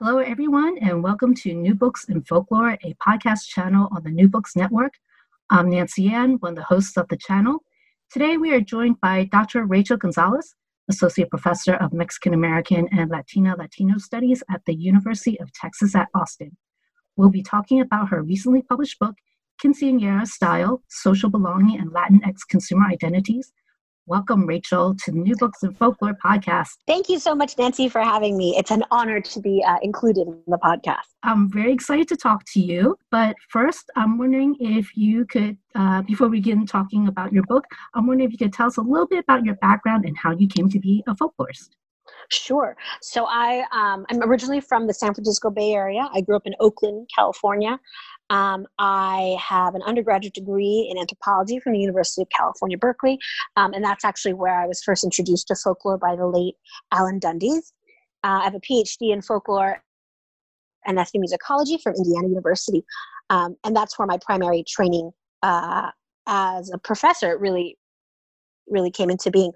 Hello, everyone, and welcome to New Books in Folklore, a podcast channel on the New Books Network. I'm Nancy Ann, one of the hosts of the channel. Today, we are joined by Dr. Rachel Gonzalez, Associate Professor of Mexican American and Latina Latino Studies at the University of Texas at Austin. We'll be talking about her recently published book, Quinceañera Style Social Belonging and Latinx Consumer Identities, Welcome, Rachel, to the New Books and Folklore podcast. Thank you so much, Nancy, for having me. It's an honor to be uh, included in the podcast. I'm very excited to talk to you. But first, I'm wondering if you could, uh, before we begin talking about your book, I'm wondering if you could tell us a little bit about your background and how you came to be a folklorist. Sure. So I um, I'm originally from the San Francisco Bay Area. I grew up in Oakland, California. Um, I have an undergraduate degree in anthropology from the University of California, Berkeley, um, and that's actually where I was first introduced to folklore by the late Alan Dundes. Uh, I have a PhD in folklore and ethnomusicology from Indiana University, um, and that's where my primary training uh, as a professor really, really came into being.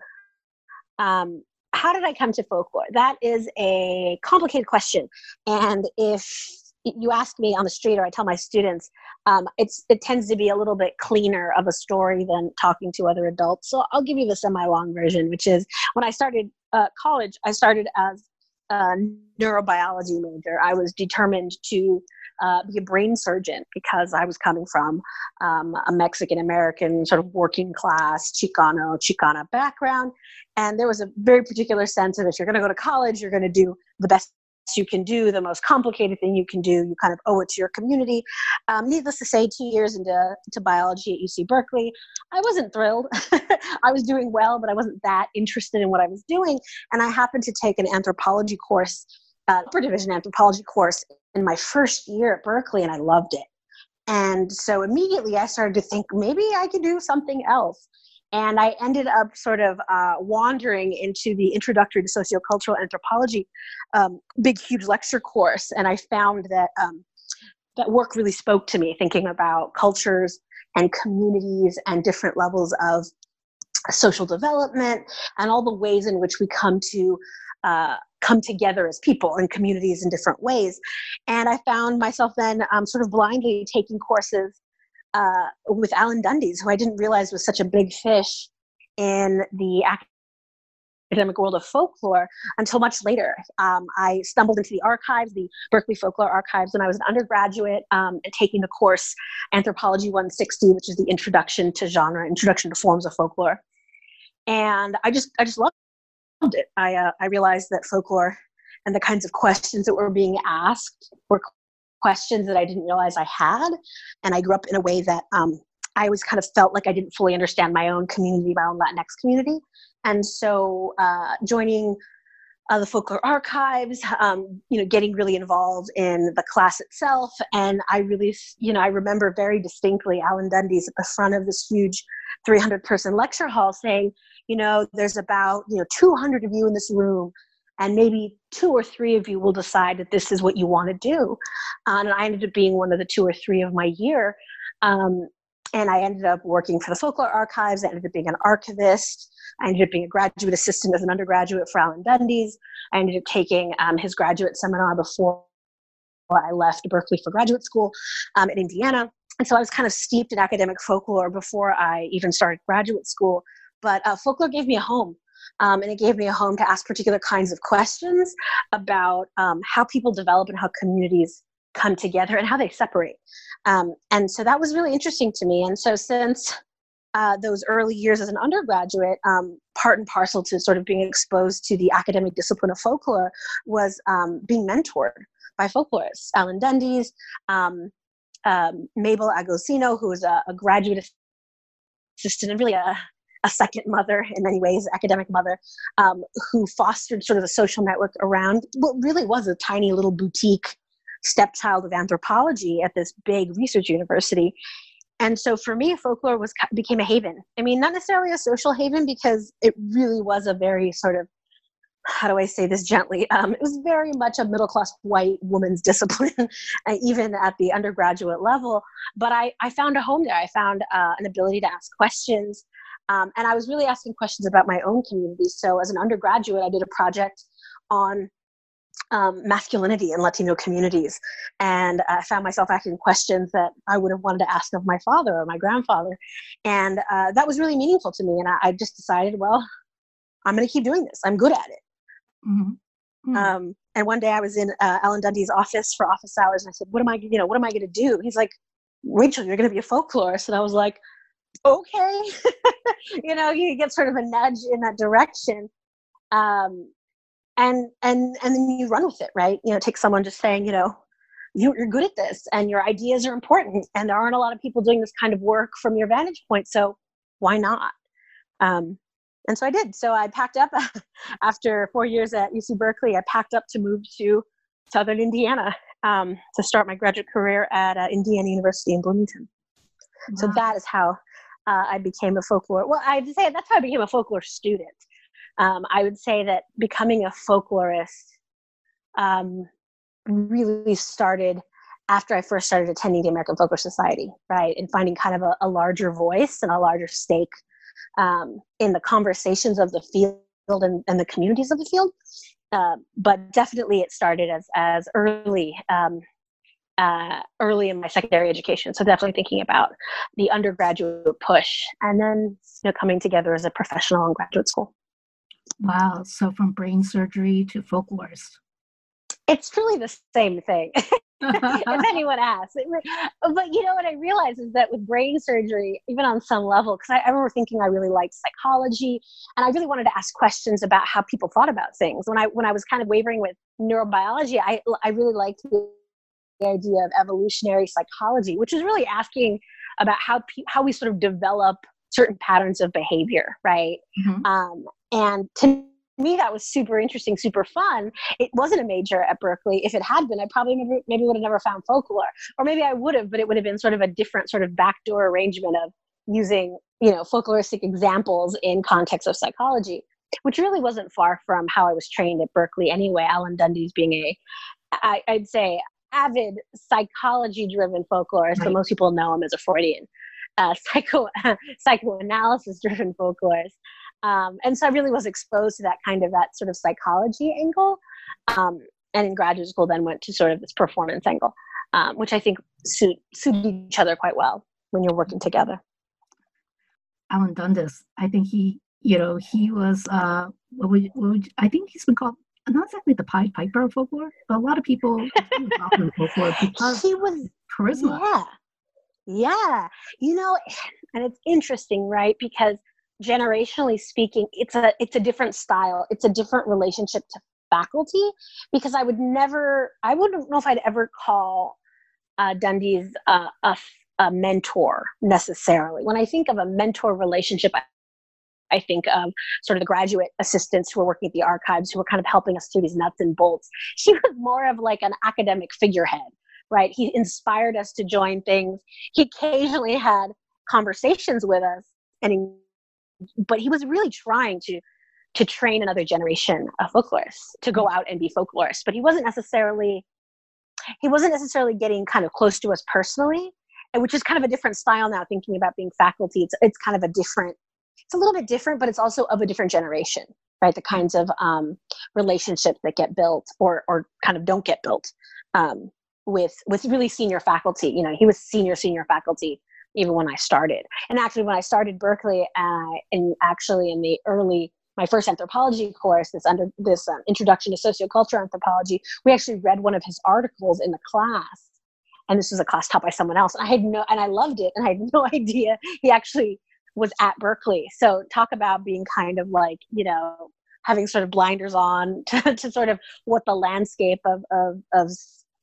Um, how did I come to folklore? That is a complicated question, and if you ask me on the street or I tell my students, um, it's it tends to be a little bit cleaner of a story than talking to other adults. So I'll give you the semi-long version, which is when I started uh, college, I started as a neurobiology major. I was determined to uh, be a brain surgeon because I was coming from um, a Mexican American sort of working class Chicano Chicana background, and there was a very particular sense of if you're going to go to college, you're going to do the best you can do, the most complicated thing you can do. You kind of owe it to your community. Um, needless to say, two years into to biology at UC Berkeley, I wasn't thrilled. I was doing well, but I wasn't that interested in what I was doing. And I happened to take an anthropology course, uh, upper division anthropology course in my first year at Berkeley, and I loved it. And so immediately I started to think maybe I could do something else and I ended up sort of uh, wandering into the introductory to sociocultural anthropology, um, big, huge lecture course. And I found that um, that work really spoke to me, thinking about cultures and communities and different levels of social development and all the ways in which we come to uh, come together as people and communities in different ways. And I found myself then um, sort of blindly taking courses uh, with Alan Dundes, who I didn't realize was such a big fish in the academic world of folklore until much later. Um, I stumbled into the archives, the Berkeley Folklore Archives, when I was an undergraduate um, and taking the course Anthropology 160, which is the introduction to genre, introduction to forms of folklore. And I just, I just loved it. I, uh, I realized that folklore and the kinds of questions that were being asked were questions that I didn't realize I had. And I grew up in a way that um, I always kind of felt like I didn't fully understand my own community, my own Latinx community. And so uh, joining uh, the folklore archives, um, you know, getting really involved in the class itself. And I really, you know, I remember very distinctly Alan Dundes at the front of this huge 300 person lecture hall saying, you know, there's about, you know, 200 of you in this room and maybe two or three of you will decide that this is what you want to do. Uh, and I ended up being one of the two or three of my year. Um, and I ended up working for the Folklore Archives. I ended up being an archivist. I ended up being a graduate assistant as an undergraduate for Alan Dundes. I ended up taking um, his graduate seminar before I left Berkeley for graduate school um, in Indiana. And so I was kind of steeped in academic folklore before I even started graduate school. But uh, folklore gave me a home Um, and it gave me a home to ask particular kinds of questions about um, how people develop and how communities come together and how they separate. Um, and so that was really interesting to me. And so since uh, those early years as an undergraduate, um, part and parcel to sort of being exposed to the academic discipline of folklore was um, being mentored by folklorists, Alan Dundes, um, um, Mabel Agosino, who was a, a, graduate assistant and really a, a, second mother in many ways, academic mother, um, who fostered sort of a social network around what really was a tiny little boutique stepchild of anthropology at this big research university and so for me folklore was became a haven i mean not necessarily a social haven because it really was a very sort of how do I say this gently? Um, it was very much a middle class white woman's discipline, even at the undergraduate level. But I, I found a home there. I found uh, an ability to ask questions. Um, and I was really asking questions about my own community. So, as an undergraduate, I did a project on um, masculinity in Latino communities. And I found myself asking questions that I would have wanted to ask of my father or my grandfather. And uh, that was really meaningful to me. And I, I just decided, well, I'm going to keep doing this. I'm good at it. Mm-hmm. Mm-hmm. Um, and one day I was in uh, Alan Dundes' office for office hours, and I said, "What am I, you know, what am I going to do?" He's like, "Rachel, you're going to be a folklorist," and I was like, "Okay." you know, you get sort of a nudge in that direction. Um, and and and then you run with it right you know take someone just saying you know you, are good at this and your ideas are important and there aren't a lot of people doing this kind of work from your vantage point so why not um, and so i did so i packed up after four years at uc berkeley i packed up to move to southern indiana um, to start my graduate career at uh, indiana university in bloomington wow. so that is how uh, i became a folklore well i'd say that's how i became a folklore student um, I would say that becoming a folklorist um, really started after I first started attending the American Folklore Society, right, and finding kind of a, a larger voice and a larger stake um, in the conversations of the field and, and the communities of the field. Uh, but definitely, it started as as early um, uh, early in my secondary education. So definitely thinking about the undergraduate push, and then you know, coming together as a professional in graduate school. Wow. So from brain surgery to folklorist. It's truly the same thing. if anyone asks. But you know what I realize is that with brain surgery, even on some level, because I, I, remember thinking I really liked psychology, and I really wanted to ask questions about how people thought about things. When I when I was kind of wavering with neurobiology, I I really liked the idea of evolutionary psychology, which is really asking about how pe- how we sort of develop certain patterns of behavior, right? Mm-hmm. Um, and to me, that was super interesting, super fun. It wasn't a major at Berkeley. If it had been, I probably maybe, maybe would have never found folklore, or maybe I would have, but it would have been sort of a different sort of backdoor arrangement of using, you know, folkloristic examples in context of psychology, which really wasn't far from how I was trained at Berkeley anyway. Alan Dundes being a, I, I'd say, avid psychology-driven folklorist, right. but most people know him as a Freudian. Uh, psycho psychoanalysis driven folklorist um, and so I really was exposed to that kind of that sort of psychology angle. Um, and in graduate school, then went to sort of this performance angle, um, which I think suit suit each other quite well when you're working together. Alan Dundes, I think he, you know, he was, uh, what would, what would, I think he's been called not exactly the Pied Piper of folklore, but a lot of people folklore because he was charisma. Yeah, yeah. You know, and it's interesting, right? Because generationally speaking it's a it's a different style it's a different relationship to faculty because i would never i wouldn't know if i'd ever call uh, dundes uh, a, a mentor necessarily when i think of a mentor relationship I, I think of sort of the graduate assistants who were working at the archives who were kind of helping us through these nuts and bolts. She was more of like an academic figurehead, right? He inspired us to join things. He occasionally had conversations with us and but he was really trying to to train another generation of folklorists to go mm. out and be folklorists but he wasn't necessarily he wasn't necessarily getting kind of close to us personally which is kind of a different style now thinking about being faculty it's, it's kind of a different it's a little bit different but it's also of a different generation right the kinds of um, relationships that get built or or kind of don't get built um, with with really senior faculty you know he was senior senior faculty even when I started. And actually, when I started Berkeley, uh, and actually in the early my first anthropology course, this under this um, introduction to sociocultural anthropology, we actually read one of his articles in the class, and this was a class taught by someone else. And I had no, and I loved it, and I had no idea he actually was at Berkeley. So talk about being kind of like you know having sort of blinders on to, to sort of what the landscape of, of of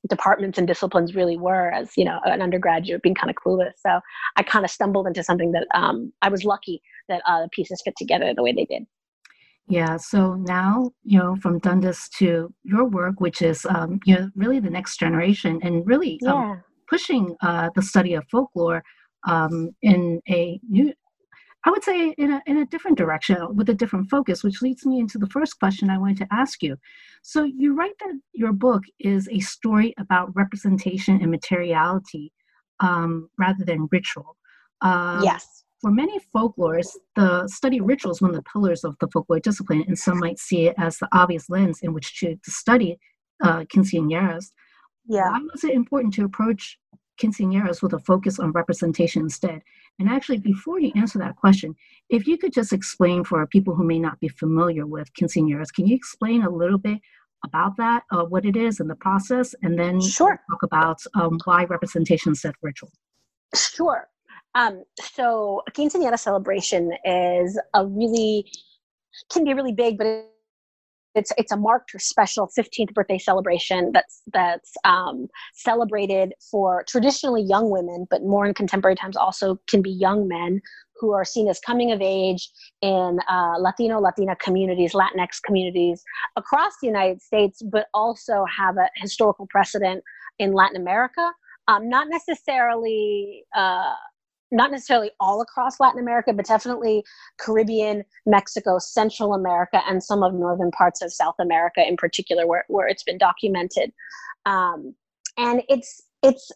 departments and disciplines really were as you know an undergraduate being kind of clueless so i kind of stumbled into something that um, i was lucky that uh, the pieces fit together the way they did yeah, so now, you know, from Dundes to your work, which is, um, you know, really the next generation and really um, yeah. um, pushing uh, the study of folklore um, in a new, I would say in a, in a different direction with a different focus, which leads me into the first question I wanted to ask you. So you write that your book is a story about representation and materiality um, rather than ritual. Um, yes for many folklorists, the study of ritual is one of the pillars of the folklore discipline, and some might see it as the obvious lens in which to, to study uh, quinceañeras. Yeah. Why was it important to approach quinceañeras with a focus on representation instead? And actually, before you answer that question, if you could just explain for people who may not be familiar with quinceañeras, can you explain a little bit about that, uh, what it is and the process, and then sure. talk about um, why representation of ritual? Sure. Um, so a quinceañera celebration is a really can be really big, but it's it's a marked or special 15th birthday celebration that's that's um, celebrated for traditionally young women, but more in contemporary times also can be young men who are seen as coming of age in uh, Latino Latina communities, Latinx communities across the United States, but also have a historical precedent in Latin America. Um, not necessarily uh, not necessarily all across Latin America, but definitely Caribbean, Mexico, Central America, and some of northern parts of South America in particular, where, where it's been documented. Um, and it's it's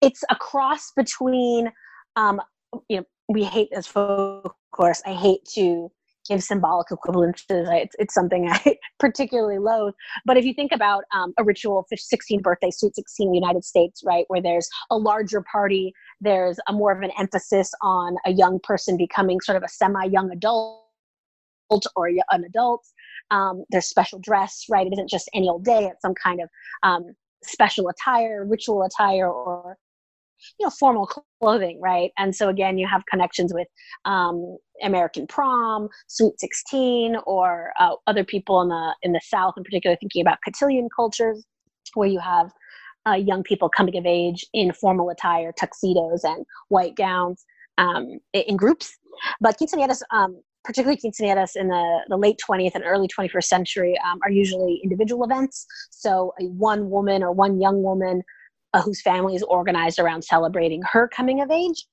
it's a cross between um, you know we hate this folk course I hate to give symbolic equivalences. It's, it's something I particularly loathe. But if you think about um, a ritual 16th birthday, Sweet 16 in the United States, right, where there's a larger party, there's a more of an emphasis on a young person becoming sort of a semi-young adult or an adult. Um, there's special dress, right? It isn't just any old day. It's some kind of um, special attire, ritual attire, or you know formal clothing right? And so again you have connections with um, american prom sweet 16 or uh, other people in the in the south in particular thinking about cotillion cultures where you have uh, young people coming of age in formal attire tuxedos and white gowns um, in groups. But quinceañeras um, particularly quinceañeras in the, the late 20th and early 21st century um, are usually individual events. So a one woman or one young woman uh, whose family is organized around celebrating her coming of age.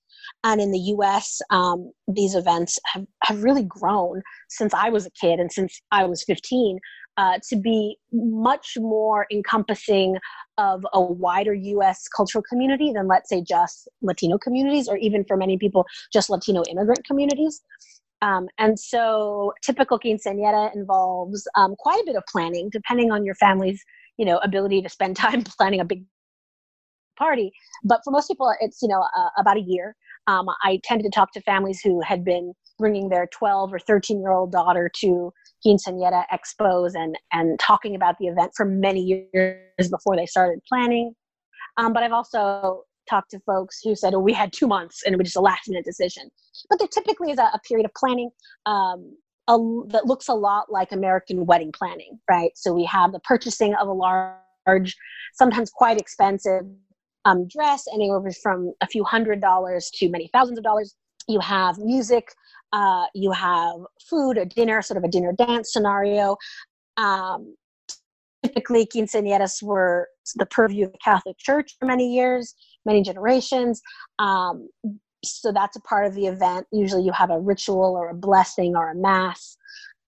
And in the US, um, these events have, have really grown since I was a kid and since I was 15 uh, to be much more encompassing of a wider US cultural community than, let's say, just Latino communities, or even for many people, just Latino immigrant communities. Um, and so typical quinceañera involves um, quite a bit of planning, depending on your family's you know ability to spend time planning a big party. But for most people, it's you know uh, about a year. Um, I tended to talk to families who had been bringing their 12 or 13 year old daughter to quinceañera expos and and talking about the event for many years before they started planning. Um, but I've also talked to folks who said, "Oh, we had two months and it was just a last minute decision." But there typically is a, a period of planning. Um, a, that looks a lot like American wedding planning, right? So we have the purchasing of a large, sometimes quite expensive um, dress, anywhere from a few hundred dollars to many thousands of dollars. You have music, uh, you have food, a dinner, sort of a dinner dance scenario. Um, typically, quinceañeras were the purview of the Catholic Church for many years, many generations. Um, so that's a part of the event. Usually, you have a ritual or a blessing or a mass.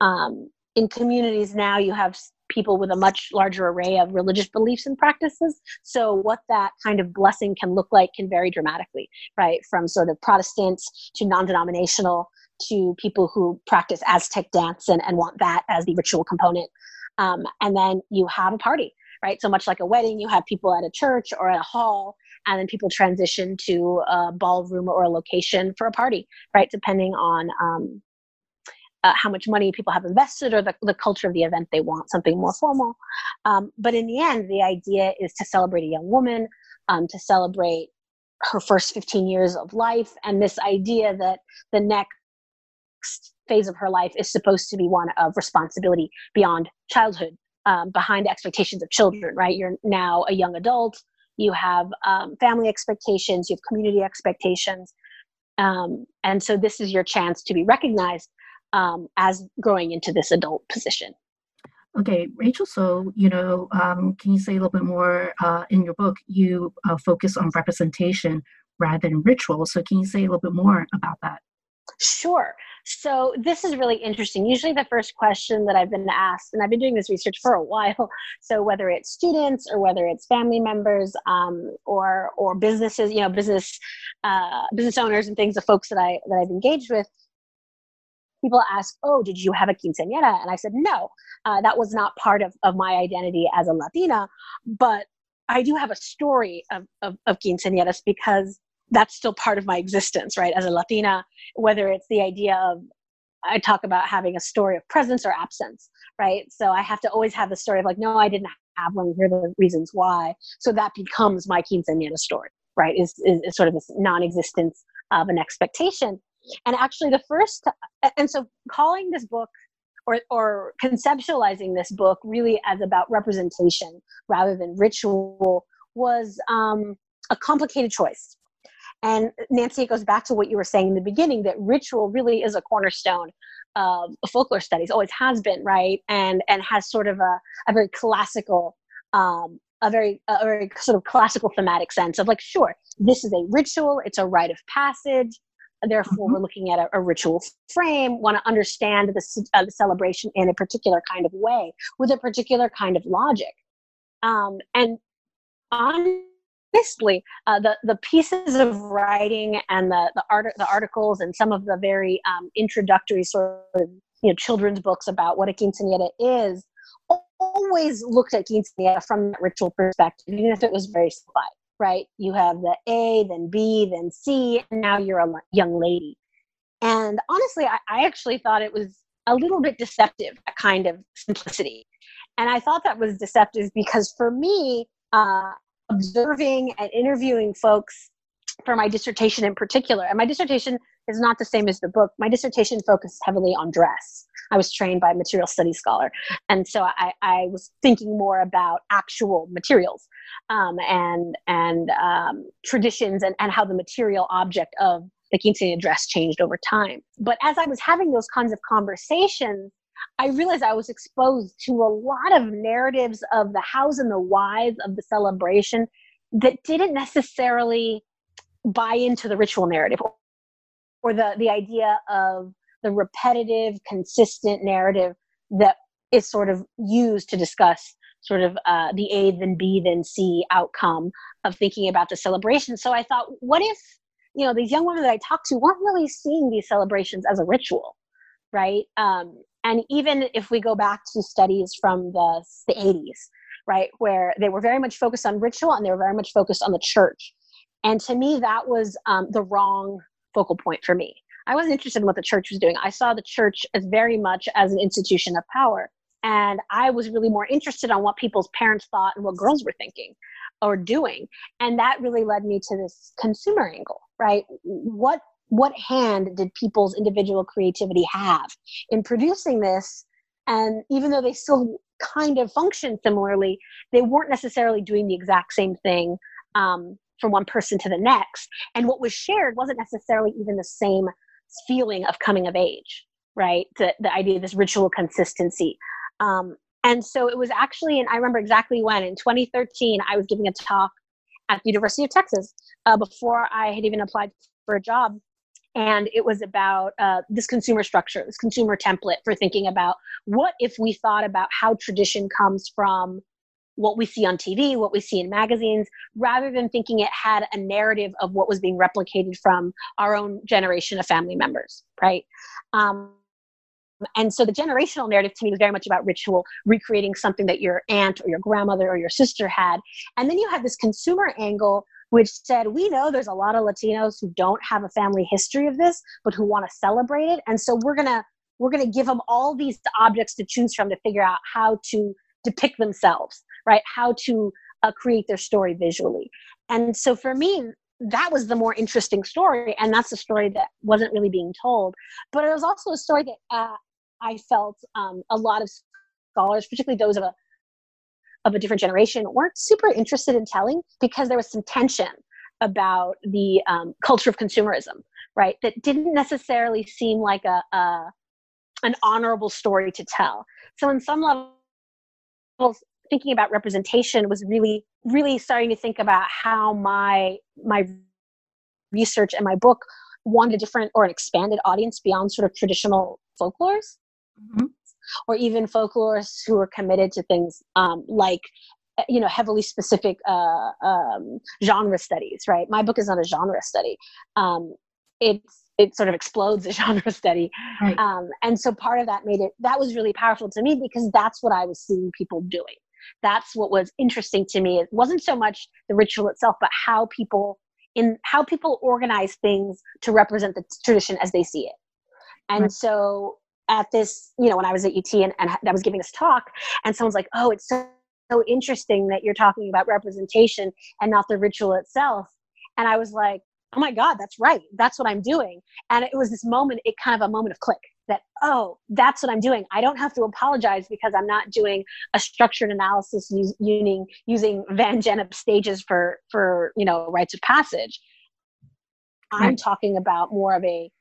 Um, in communities now, you have people with a much larger array of religious beliefs and practices. So, what that kind of blessing can look like can vary dramatically, right? From sort of Protestants to non denominational to people who practice Aztec dance and, and want that as the ritual component. Um, and then you have a party, right? So, much like a wedding, you have people at a church or at a hall and then people transition to a ballroom or a location for a party, right? Depending on um, uh, how much money people have invested or the, the culture of the event they want, something more formal. Um, but in the end, the idea is to celebrate a young woman, um, to celebrate her first 15 years of life, and this idea that the next phase of her life is supposed to be one of responsibility beyond childhood, um, behind expectations of children, right? You're now a young adult, you have um, family expectations, you have community expectations. Um, and so this is your chance to be recognized um, as growing into this adult position. Okay, Rachel. So, you know, um, can you say a little bit more uh, in your book? You uh, focus on representation rather than ritual. So, can you say a little bit more about that? Sure. So this is really interesting. Usually, the first question that I've been asked, and I've been doing this research for a while. So whether it's students or whether it's family members um, or or businesses, you know, business uh, business owners and things, the folks that I that I've engaged with, people ask, "Oh, did you have a quinceañera?" And I said, "No, uh, that was not part of of my identity as a Latina, but." I do have a story of, of, of quinceañeras because that's still part of my existence, right? As a Latina, whether it's the idea of I talk about having a story of presence or absence, right? So I have to always have the story of like, no, I didn't have one. Here are the reasons why. So that becomes my quinceañera story, right? Is, is, is sort of this non-existence of an expectation. And actually, the first, and so calling this book or, or conceptualizing this book really as about representation rather than ritual was um, a complicated choice and Nancy, it goes back to what you were saying in the beginning that ritual really is a cornerstone of folklore studies, always has been, right? And and has sort of a, a very classical, um, a very a very sort of classical thematic sense of like, sure, this is a ritual, it's a rite of passage. Therefore, mm-hmm. we're looking at a, a, ritual frame. Want to understand the, uh, the celebration in a particular kind of way with a particular kind of logic. Um, and honestly, uh, the the pieces of writing and the the art the articles and some of the very um, introductory sort of you know children's books about what a quinceañera is always looked at quinceañera from that ritual perspective, even if it was very simplified. Right? You have the A, then B, then C, and now you're a young lady. And honestly, I, I actually thought it was a little bit deceptive, that kind of simplicity. And I thought that was deceptive because for me, uh, observing and interviewing folks for my dissertation in particular. And my dissertation is not the same as the book. My dissertation focused heavily on dress. I was trained by a material studies scholar. And so I, I was thinking more about actual materials um, and, and um, traditions and, and how the material object of the quinceañera dress changed over time. But as I was having those kinds of conversations, I realized I was exposed to a lot of narratives of the hows and the whys of the celebration that didn't necessarily buy into the ritual narrative or the, the idea of the repetitive, consistent narrative that is sort of used to discuss sort of uh, the A then B then C outcome of thinking about the celebration. So I thought, what if, you know, these young women that I talked to weren't really seeing these celebrations as a ritual, right? Um, and even if we go back to studies from the, the 80s, right, where they were very much focused on ritual and they were very much focused on the church. And to me, that was um, the wrong focal point for me. I wasn't interested in what the church was doing. I saw the church as very much as an institution of power. And I was really more interested on what people's parents thought and what girls were thinking or doing. And that really led me to this consumer angle, right? What what hand did people's individual creativity have in producing this and even though they still kind of function similarly they weren't necessarily doing the exact same thing um, from one person to the next. And what was shared wasn't necessarily even the same feeling of coming of age right? The, the idea of this ritual consistency. Um, and so it was actually and i remember exactly when in 2013 i was giving a talk at the university of texas uh, before i had even applied for a job. And it was about uh, this consumer structure this consumer template for thinking about what if we thought about how tradition comes from what we see on tv what we see in magazines rather than thinking it had a narrative of what was being replicated from our own generation of family members right? Um, and so the generational narrative to me was very much about ritual recreating something that your aunt or your grandmother or your sister had. And then you have this consumer angle which said, We know there's a lot of Latinos who don't have a family history of this, but who want to celebrate it. And so we're going to we're going to give them all these objects to choose from to figure out how to depict themselves, right? How to uh, create their story visually. And so for me, that was the more interesting story. And that's a story that wasn't really being told. But it was also a story that uh, I felt um, a lot of scholars, particularly those of a of a different generation, weren't super interested in telling because there was some tension about the um, culture of consumerism, right? That didn't necessarily seem like a, a an honorable story to tell. So, in some levels, thinking about representation was really, really starting to think about how my my research and my book wanted a different or an expanded audience beyond sort of traditional folklores, mm-hmm. or even folklorists who are committed to things um, like you know heavily specific uh, um, genre studies right my book is not a genre study um, it's it sort of explodes the genre study right. um, and so part of that made it that was really powerful to me because that's what i was seeing people doing that's what was interesting to me it wasn't so much the ritual itself but how people in how people organize things to represent the tradition as they see it and right. so at this you know when i was at ut and, and i was giving this talk and someone's like oh it's so so interesting that you're talking about representation and not the ritual itself. And I was like, oh my God, that's right. That's what I'm doing. And it was this moment, it kind of a moment of click that, oh, that's what I'm doing. I don't have to apologize because I'm not doing a structured analysis using, using Van Gennep stages for, for, you know, rites of passage. I'm talking about more of a,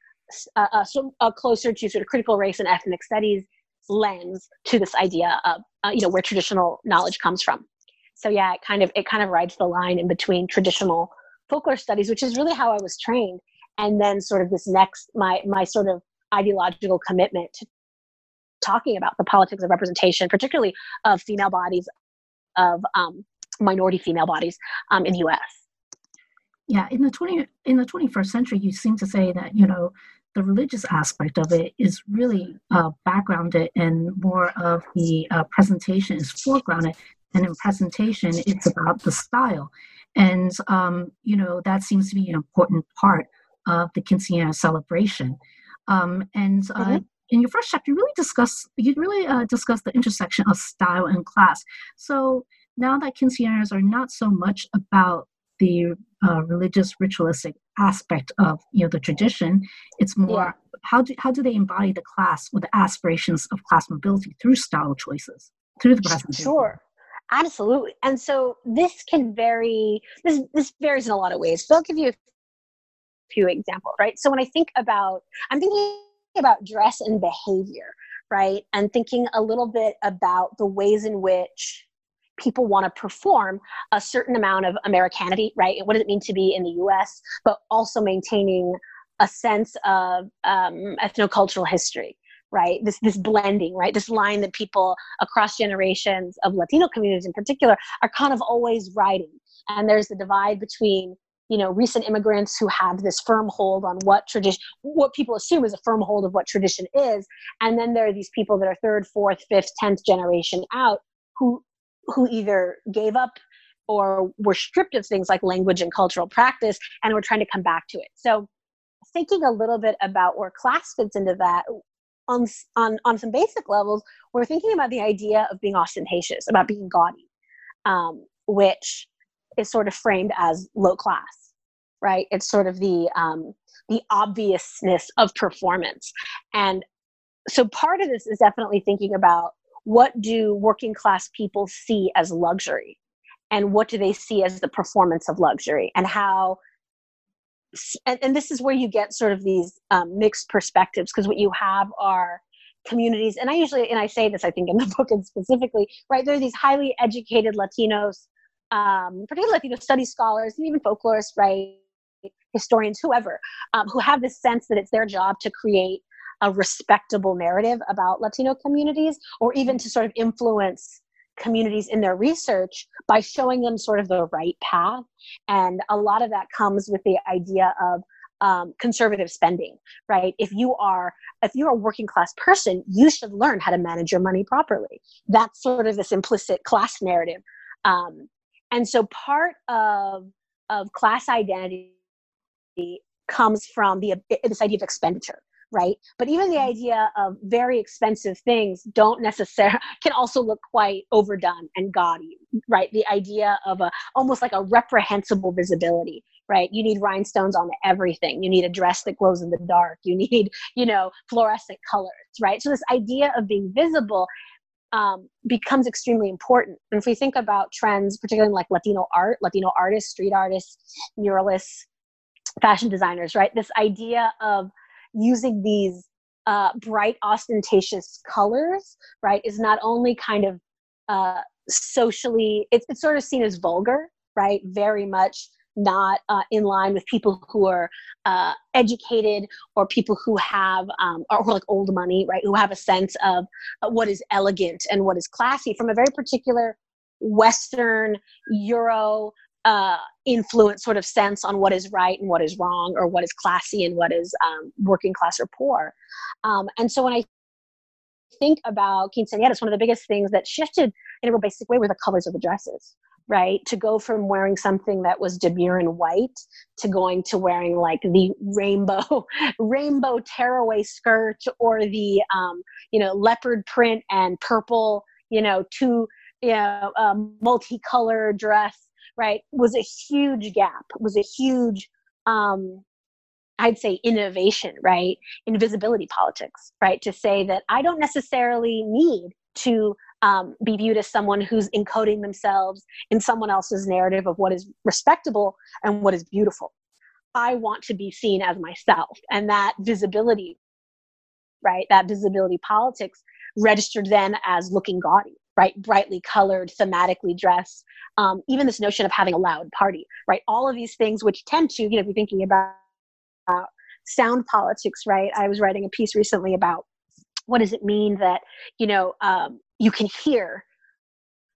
a, a, a closer to sort of critical race and ethnic studies lens to this idea of uh, you know where traditional knowledge comes from so yeah it kind of it kind of rides the line in between traditional folklore studies which is really how i was trained and then sort of this next my my sort of ideological commitment to talking about the politics of representation particularly of female bodies of um, minority female bodies um, in the us yeah in the 20 in the 21st century you seem to say that you know the religious aspect of it is really uh, backgrounded and more of the uh, presentation is foregrounded. And in presentation it's about the style. And um, you know that seems to be an important part of the quinceañera celebration um, and uh, mm-hmm. in your first chapter you really discuss you really uh, discuss the intersection of style and class so now that quinceañeras are not so much about the uh, religious ritualistic aspect of you know the tradition it's more yeah. how do how do they embody the class or the aspirations of class mobility through style choices through the presentation sure absolutely and so this can vary this this varies in a lot of ways so i'll give you a few examples right so when i think about i'm thinking about dress and behavior right and thinking a little bit about the ways in which people want to perform a certain amount of Americanity, right? What does it mean to be in the US, but also maintaining a sense of um, ethnocultural history, right? This, this blending, right? This line that people across generations of Latino communities in particular are kind of always riding. And there's the divide between you know recent immigrants who have this firm hold on what tradition what people assume is a firm hold of what tradition is and then there are these people that are third fourth fifth tenth generation out who who either gave up or were stripped of things like language and cultural practice and were trying to come back to it. So thinking a little bit about where class fits into that on, on, on some basic levels, we're thinking about the idea of being ostentatious, about being gaudy, um, which is sort of framed as low class, right? It's sort of the, um, the obviousness of performance. And so part of this is definitely thinking about what do working class people see as luxury and what do they see as the performance of luxury and how and, and this is where you get sort of these um, mixed perspectives because what you have are communities and i usually and i say this i think in the book and specifically right there are these highly educated latinos um, particularly latino studies scholars and even folklorists right historians whoever um, who have this sense that it's their job to create a respectable narrative about Latino communities, or even to sort of influence communities in their research by showing them sort of the right path. And a lot of that comes with the idea of um, conservative spending, right? If you are if you're a working class person, you should learn how to manage your money properly. That's sort of this implicit class narrative. Um, and so part of of class identity comes from the this idea of expenditure right? But even the mm-hmm. idea of very expensive things don't necessarily can also look quite overdone and gaudy right? The idea of a almost like a reprehensible visibility right? You need rhinestones on everything. You need a dress that glows in the dark. You need you know fluorescent colors right? So this idea of being visible um, becomes extremely important. And if we think about trends, particularly like Latino art, Latino artists, street artists, muralists, fashion designers, right? This idea of using these uh, bright, ostentatious colors, right, is not only kind of uh, socially, it's, it's sort of seen as vulgar, right? Very much not uh, in line with people who are uh, educated or people who have um, or like old money right? Who have a sense of uh, what is elegant and what is classy. From a very particular western euro uh, influence sort of sense on what is right and what is wrong or what is classy and what is um, working class or poor. Um, and so when i think about quinceañeras one of the biggest things that shifted in a real basic way were the colors of the dresses right? To go from wearing something that was demure and white to going to wearing like the rainbow, rainbow tearaway skirt or the, um, you know, leopard print and purple, you know, two, you know, um, multicolored dress, right? Was a huge gap, was a huge, um, I'd say innovation, right? Invisibility politics, right? To say that I don't necessarily need to um, be viewed as someone who's encoding themselves in someone else's narrative of what is respectable and what is beautiful. I want to be seen as myself. And that visibility, right, that visibility politics registered then as looking gaudy, right, brightly colored, thematically dressed. Um, even this notion of having a loud party, right, all of these things which tend to, you know, if you're thinking about uh, sound politics, right? I was writing a piece recently about what does it mean that you know um, you can hear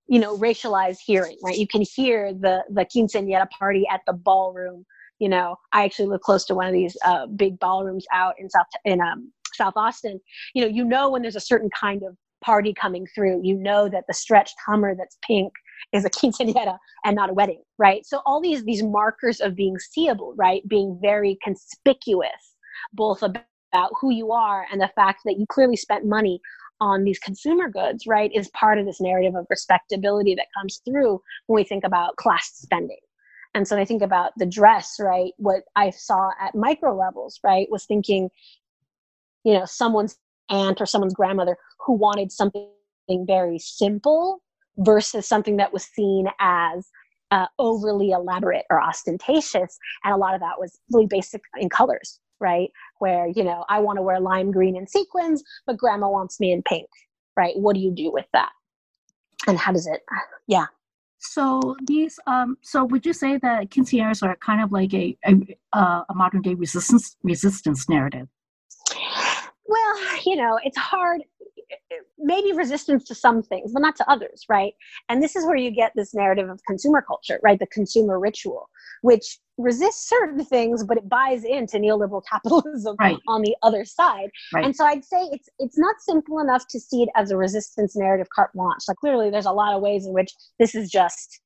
you know racialized hearing right? You can hear the the quinceañera party at the ballroom you know? I actually live close to one of these uh, big ballrooms out in south in um, south austin. You know you know when there's a certain kind of party coming through you know that the stretched hummer that's pink is a quinceañera and not a wedding right? So all these these markers of being seeable right? Being very conspicuous both about who you are and the fact that you clearly spent money on these consumer goods, right, is part of this narrative of respectability that comes through when we think about class spending. And so I think about the dress, right, what I saw at micro levels, right, was thinking, you know, someone's aunt or someone's grandmother who wanted something very simple versus something that was seen as uh, overly elaborate or ostentatious. And a lot of that was really basic in colors, right? Where, you know, I want to wear lime green and sequins, but grandma wants me in pink, right? What do you do with that? And how does it, yeah. So these, um, so would you say that quinceañeras are kind of like a, a, a modern day resistance resistance narrative? Well, you know, it's hard maybe resistance to some things, but not to others, right? And this is where you get this narrative of consumer culture, right? The consumer ritual, which resists certain things, but it buys into neoliberal capitalism right. on the other side. Right. And so I'd say it's it's not simple enough to see it as a resistance narrative carte blanche. Like clearly, there's a lot of ways in which this is just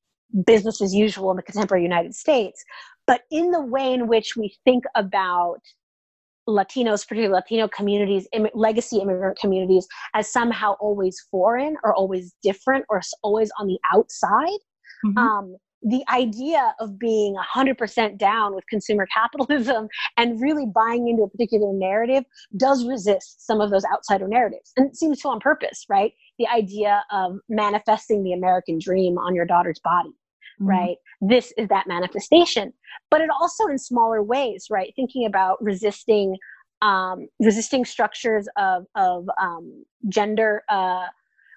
business as usual in the contemporary United States. But in the way in which we think about Latinos, particularly Latino communities, Im- legacy immigrant communities, as somehow always foreign or always different or always on the outside. Mm-hmm. Um, the idea of being 100% down with consumer capitalism and really buying into a particular narrative does resist some of those outsider narratives. And it seems to on purpose, right? The idea of manifesting the American dream on your daughter's body. Right? This is that manifestation. But it also in smaller ways, right? Thinking about resisting um, resisting structures of of um, gender. Uh,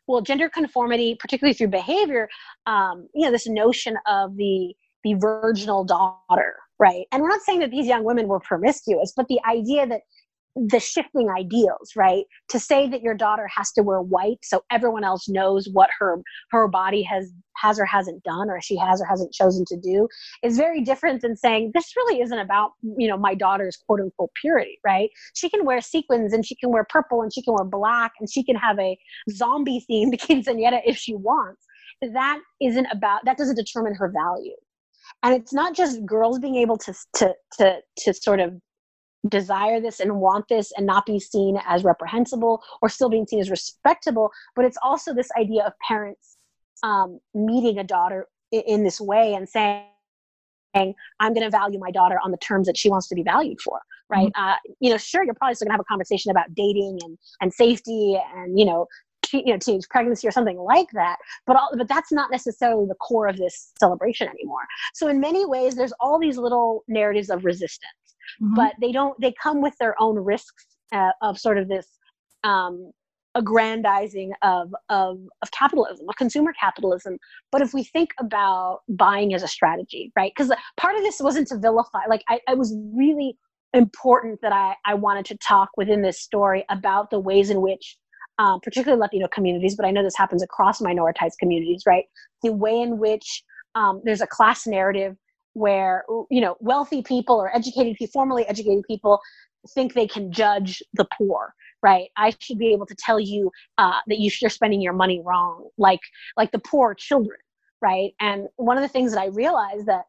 well, gender conformity, particularly through behavior, um, you know, this notion of the the virginal daughter, right? And we're not saying that these young women were promiscuous, but the idea that the shifting ideals right? To say that your daughter has to wear white so everyone else knows what her her body has has or hasn't done or she has or hasn't chosen to do is very different than saying this really isn't about you know my daughter's quote unquote purity right? She can wear sequins and she can wear purple and she can wear black and she can have a zombie themed quinceañera if she wants. That isn't about that doesn't determine her value. And it's not just girls being able to to to to sort of desire this and want this and not be seen as reprehensible or still being seen as respectable but it's also this idea of parents um, meeting a daughter in, in this way and saying i'm going to value my daughter on the terms that she wants to be valued for right mm-hmm. uh, you know sure you're probably still going to have a conversation about dating and and safety and you know you know teenage pregnancy or something like that but all, but that's not necessarily the core of this celebration anymore so in many ways there's all these little narratives of resistance mm-hmm. but they don't they come with their own risks uh, of sort of this um, aggrandizing of, of of capitalism of consumer capitalism but if we think about buying as a strategy right because part of this wasn't to vilify like I, I was really important that I, I wanted to talk within this story about the ways in which um, particularly Latino communities, but I know this happens across minoritized communities, right? The way in which um, there's a class narrative where you know wealthy people or educated people, formally educated people, think they can judge the poor, right? I should be able to tell you uh, that you are spending your money wrong, like like the poor children, right? And one of the things that I realized that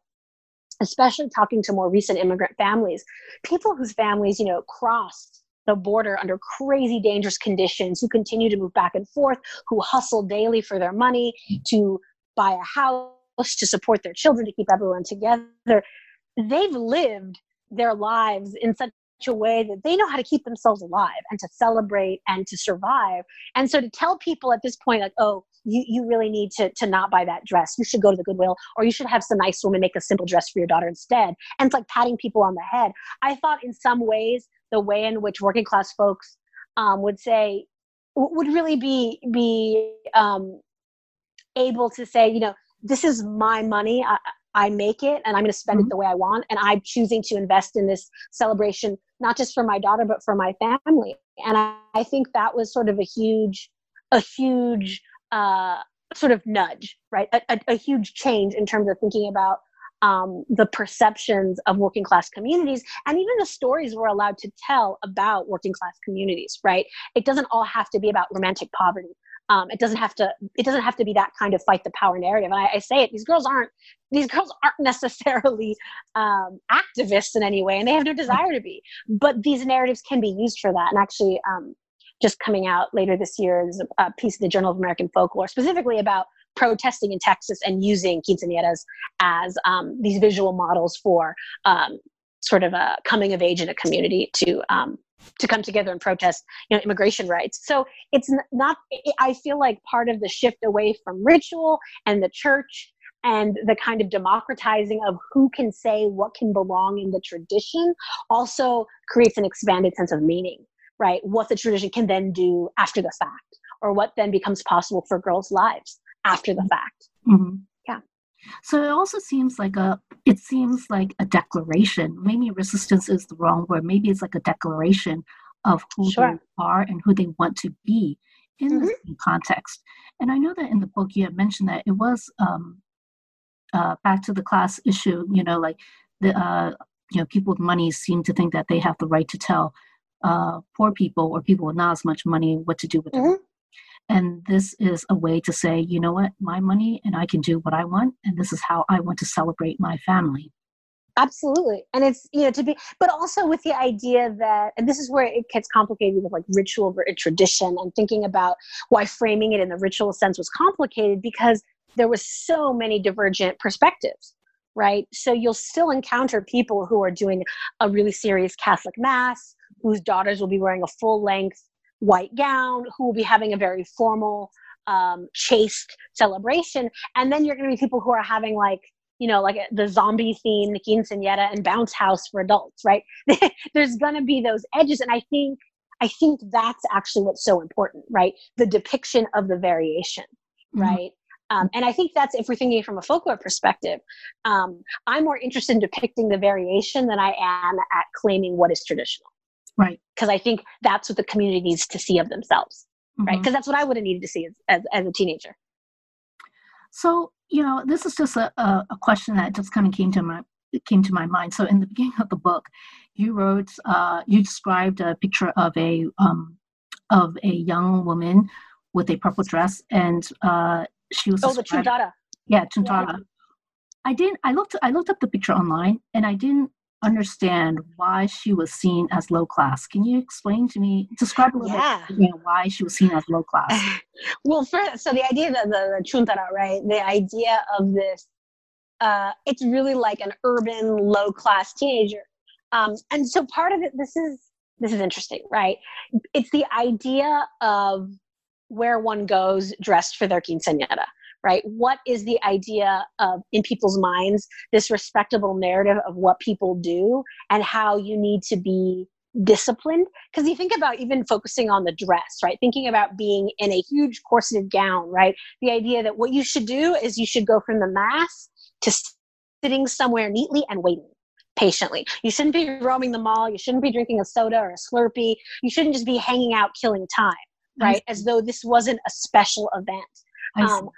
especially talking to more recent immigrant families, people whose families, you know, crossed the border under crazy dangerous conditions, who continue to move back and forth, who hustle daily for their money to buy a house, to support their children, to keep everyone together. They've lived their lives in such a way that they know how to keep themselves alive and to celebrate and to survive. And so to tell people at this point, like, oh, you, you really need to, to not buy that dress. You should go to the Goodwill or you should have some nice woman make a simple dress for your daughter instead. And it's like patting people on the head. I thought in some ways the way in which working class folks um, would say would really be be um, able to say, you know, this is my money. I, I make it and I'm going to spend mm-hmm. it the way I want. And I'm choosing to invest in this celebration, not just for my daughter, but for my family. And I, I think that was sort of a huge, a huge uh, sort of nudge, right? A, a, a, huge change in terms of thinking about um, the perceptions of working class communities and even the stories we're allowed to tell about working class communities right it doesn't all have to be about romantic poverty um, it doesn't have to it doesn't have to be that kind of fight the power narrative. And I, I say it these girls aren't these girls aren't necessarily um, activists in any way and they have no desire to be. But these narratives can be used for that. And actually um, just coming out later this year is a piece of the journal of american folklore specifically about protesting in Texas and using quinceañeras as um, these visual models for um, sort of a coming of age in a community to um, to come together and protest you know immigration rights so it's not i feel like part of the shift away from ritual and the church and the kind of democratizing of who can say what can belong in the tradition also creates an expanded sense of meaning right what the tradition can then do after the fact or what then becomes possible for girls lives after the fact. Mm-hmm. So it also seems like a it seems like a declaration. Maybe resistance is the wrong word. Maybe it's like a declaration of who sure. they are and who they want to be in mm-hmm. this context. And I know that in the book you had mentioned that it was um, uh, back to the class issue. You know, like the uh, you know people with money seem to think that they have the right to tell uh, poor people or people with not as much money what to do with mm-hmm. And this is a way to say, you know what, my money and I can do what I want. And this is how I want to celebrate my family. Absolutely. And it's, you know, to be, but also with the idea that, and this is where it gets complicated with like ritual and tradition and thinking about why framing it in the ritual sense was complicated because there was so many divergent perspectives right? So you'll still encounter people who are doing a really serious Catholic Mass, whose daughters will be wearing a full length white gown, who will be having a very formal, um, chaste celebration. And then you're going to be people who are having like, you know, like the zombie theme, the quinceañera and bounce house for adults, right? There's going to be those edges. And I think, I think that's actually what's so important, right? The depiction of the variation, mm-hmm. right? Um, and I think that's if we're thinking from a folklore perspective, um, I'm more interested in depicting the variation than I am at claiming what is traditional. Right. Because I think that's what the community needs to see of themselves. Mm-hmm. Right. Because that's what I would have needed to see as, as, as, a teenager. So, you know, this is just a, a, a question that just kind of came to my came to my mind. So in the beginning of the book, you wrote, uh, you described a picture of a um, of a young woman with a purple dress, and uh, she was. Oh, the. Yeah, Chuntara. Yeah. I didn't. I looked. I looked up the picture online, and I didn't understand why she was seen as low class. Can you explain to me, describe a little yeah. bit you know, why she was seen as low class? well, first, so the idea that the, the chuntara, right? The idea of this, uh, it's really like an urban low class teenager. Um, and so part of it, this is this is interesting, right? It's the idea of where one goes dressed for their quinceañera right? What is the idea of in people's minds this respectable narrative of what people do and how you need to be disciplined? Because you think about even focusing on the dress, right? Thinking about being in a huge corseted gown, right? The idea that what you should do is you should go from the mass to sitting somewhere neatly and waiting patiently. You shouldn't be roaming the mall. You shouldn't be drinking a soda or a Slurpee. You shouldn't just be hanging out killing time, right? As though this wasn't a special event. Um,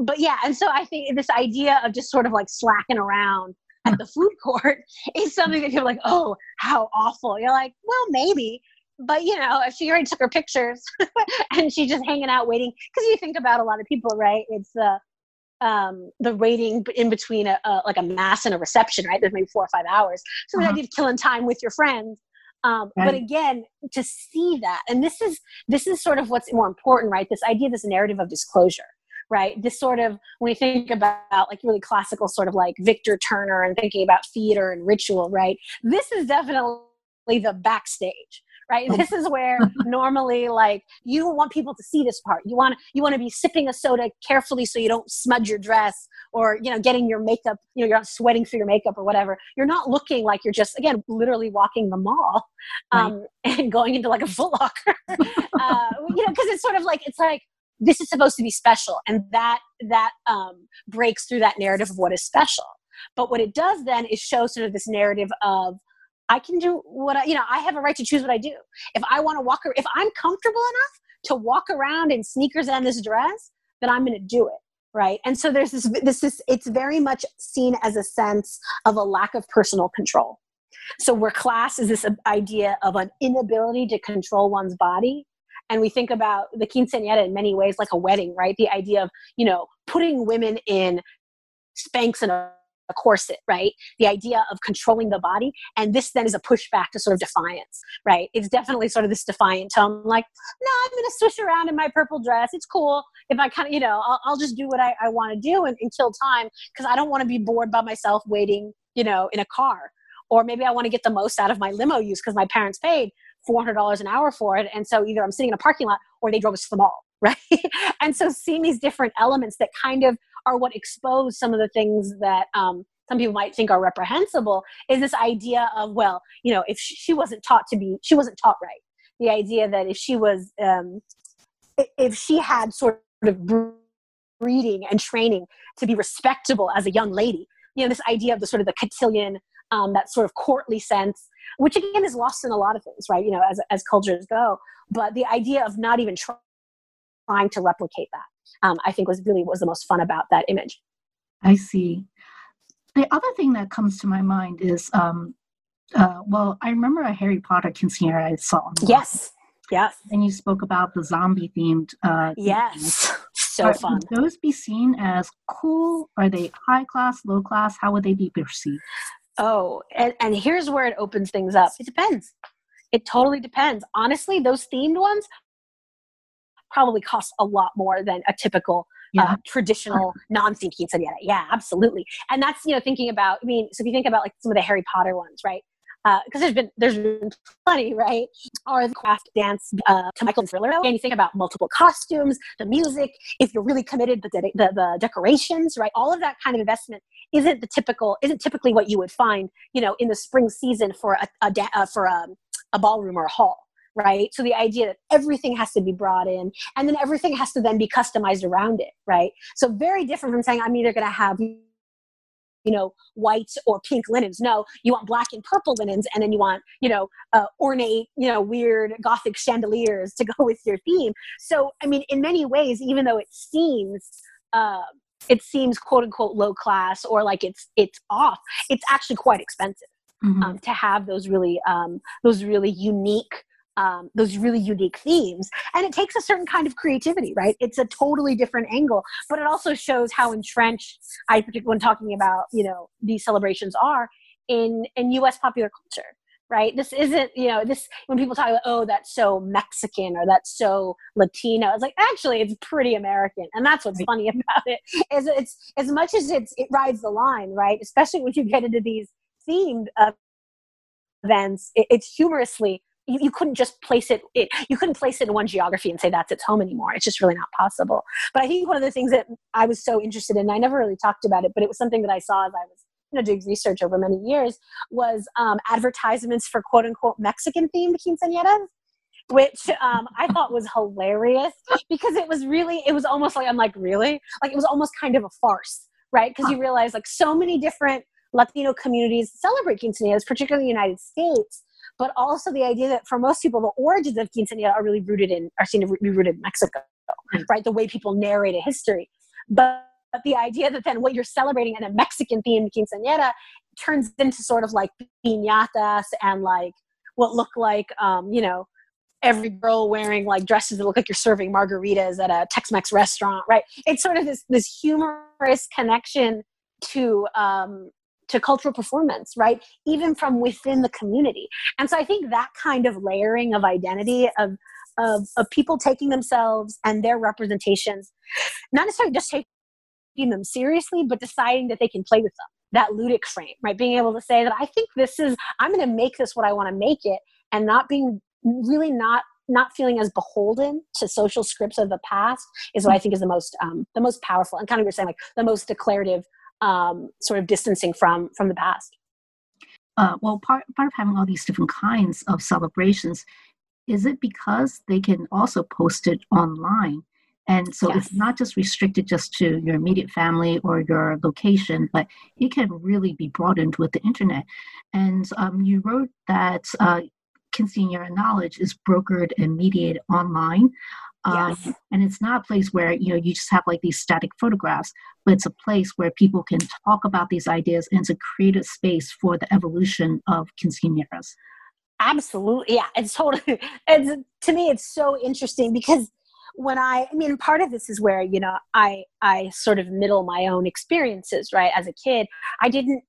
but yeah, and so I think this idea of just sort of like slacking around at the food court is something that people are like, oh, how awful. You're like, well, maybe. But you know, if she already took her pictures and she's just hanging out waiting, because you think about a lot of people, right? It's the um, the waiting in between a, a, like a mass and a reception, right? There's maybe four or five hours. So uh-huh. the idea of killing time with your friends. Um, right. But again, to see that, and this is this is sort of what's more important, right? This idea, this narrative of disclosure right? This sort of, when we think about like really classical sort of like Victor Turner and thinking about theater and ritual, right? This is definitely the backstage right this is where normally like you want people to see this part you want you want to be sipping a soda carefully so you don't smudge your dress or you know getting your makeup you know you're not sweating through your makeup or whatever you're not looking like you're just again literally walking the mall um, right. and going into like a foot locker uh, you know because it's sort of like it's like this is supposed to be special and that that um, breaks through that narrative of what is special. But what it does then is show sort of this narrative of i can do what i you know i have a right to choose what i do. If i want to walk if i'm comfortable enough to walk around in sneakers and this dress then i'm going to do it right? And so there's this this is it's very much seen as a sense of a lack of personal control. So where class is this idea of an inability to control one's body and we think about the quinceañera in many ways like a wedding right? The idea of you know putting women in spanx and a, a corset right? The idea of controlling the body. And this then is a pushback to sort of defiance right? It's definitely sort of this defiant tone like no i'm gonna swish around in my purple dress. It's cool. If i kind of you know i'll, I'll, just do what i, I want to do and, and kill time because i don't want to be bored by myself waiting you know in a car. Or maybe i want to get the most out of my limo use because my parents paid $400 an hour for it. And so either I'm sitting in a parking lot or they drove us to the mall, right? and so seeing these different elements that kind of are what expose some of the things that um, some people might think are reprehensible is this idea of, well, you know, if she wasn't taught to be, she wasn't taught right. The idea that if she was, um, if she had sort of breeding and training to be respectable as a young lady, you know, this idea of the sort of the cotillion, um, that sort of courtly sense which again is lost in a lot of things, right? You know, as, as cultures go. But the idea of not even trying to replicate that, um, I think was really was the most fun about that image. I see. The other thing that comes to my mind is, um, uh, well, I remember a Harry Potter quinceanera I saw. yes. Yes. And you spoke about the zombie themed. Uh, yes. So Are, fun. Would those be seen as cool? Are they high class, low class? How would they be perceived? Oh, and, and here's where it opens things up. It depends. It totally depends. Honestly, those themed ones probably cost a lot more than a typical uh, yeah. uh, traditional non-themed quinceañera. Yeah, absolutely. And that's you know thinking about. I mean, so if you think about like some of the Harry Potter ones, right? Because uh, there's been there's been plenty, right? Or the craft dance uh, to Michael Thriller, and you think about multiple costumes, the music. If you're really committed, the, de- the the decorations, right? All of that kind of investment isn't the typical isn't typically what you would find you know in the spring season for a, a uh, for a, a ballroom or a hall right so the idea that everything has to be brought in and then everything has to then be customized around it right so very different from saying i'm either going to have you know white or pink linens no you want black and purple linens and then you want you know uh, ornate you know weird gothic chandeliers to go with your theme so i mean in many ways even though it seems uh, it seems quote unquote low class or like it's it's off it's actually quite expensive mm-hmm. um, to have those really um, those really unique um, those really unique themes and it takes a certain kind of creativity right it's a totally different angle but it also shows how entrenched i particularly when talking about you know these celebrations are in in U.S. popular culture right? This isn't, you know, this when people talk about, oh, that's so Mexican or that's so Latino. It's like actually, it's pretty American, and that's what's funny about it. Is it's as much as it's it rides the line, right? Especially when you get into these themed uh, events, it, it's humorously. You, you couldn't just place it, it. You couldn't place it in one geography and say that's its home anymore. It's just really not possible. But I think one of the things that I was so interested in, I never really talked about it, but it was something that I saw as I was you know, doing research over many years was um, advertisements for quote unquote Mexican themed quinceañeras which um, I thought was hilarious because it was really, it was almost like, I'm like, really? Like, it was almost kind of a farce, right? Because you realize, like, so many different Latino communities celebrate quinceañeras, particularly in the United States, but also the idea that for most people, the origins of quinceañera are really rooted in, are seen to be rooted in Mexico, right? The way people narrate a history. But but the idea that then what you're celebrating in a Mexican themed quinceañera turns into sort of like piñatas and like what look like, um, you know, every girl wearing like dresses that look like you're serving margaritas at a Tex-Mex restaurant, right? It's sort of this this humorous connection to um, to cultural performance, right? Even from within the community. And so I think that kind of layering of identity of of, of people taking themselves and their representations, not necessarily just taking them seriously, but deciding that they can play with them. That ludic frame, right? Being able to say that I think this is, I'm going to make this what I want to make it, and not being really not not feeling as beholden to social scripts of the past is what I think is the most um, the most powerful and kind of you're saying like the most declarative um, sort of distancing from from the past. Uh, well, part part of having all these different kinds of celebrations is it because they can also post it online and so yes. it's not just restricted just to your immediate family or your location, but it can really be broadened with the internet. And um, you wrote that uh, quinceanera knowledge is brokered and mediated online. Um, yes. And it's not a place where you know you just have like these static photographs, but it's a place where people can talk about these ideas and to create a space for the evolution of quinceañeras. Absolutely, yeah. It's totally. It's to me, it's so interesting because when I, I mean, part of this is where, you know, I, I sort of middle my own experiences, right? As a kid, I didn't,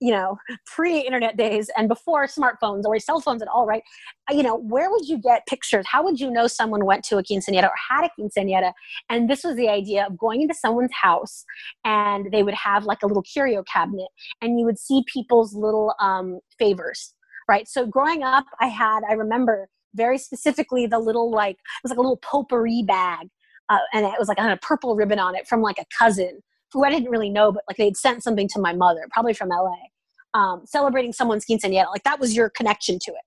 you know, pre internet days and before smartphones or cell phones at all, right? You know, where would you get pictures? How would you know someone went to a quinceanera or had a quinceanera? And this was the idea of going into someone's house and they would have like a little curio cabinet and you would see people's little um, favors, right? So growing up, I had, I remember, very specifically the little like it was like a little potpourri bag uh, and it was like had a purple ribbon on it from like a cousin who I didn't really know, but like they'd sent something to my mother, probably from LA, um, celebrating someone's quinceañera. Like that was your connection to it.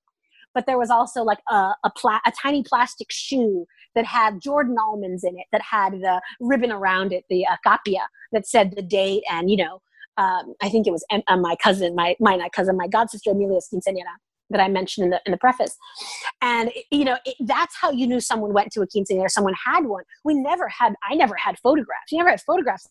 But there was also like a a, pla- a tiny plastic shoe that had Jordan almonds in it, that had the ribbon around it, the uh, capia that said the date, and you know, um, I think it was uh, my cousin, my my not cousin, my god sister Emilia's quinceañera that I mentioned in the in the preface. And you know, it, that's how you knew someone went to a quinceanera or someone had one. We never had. I never had photographs. You never had photographs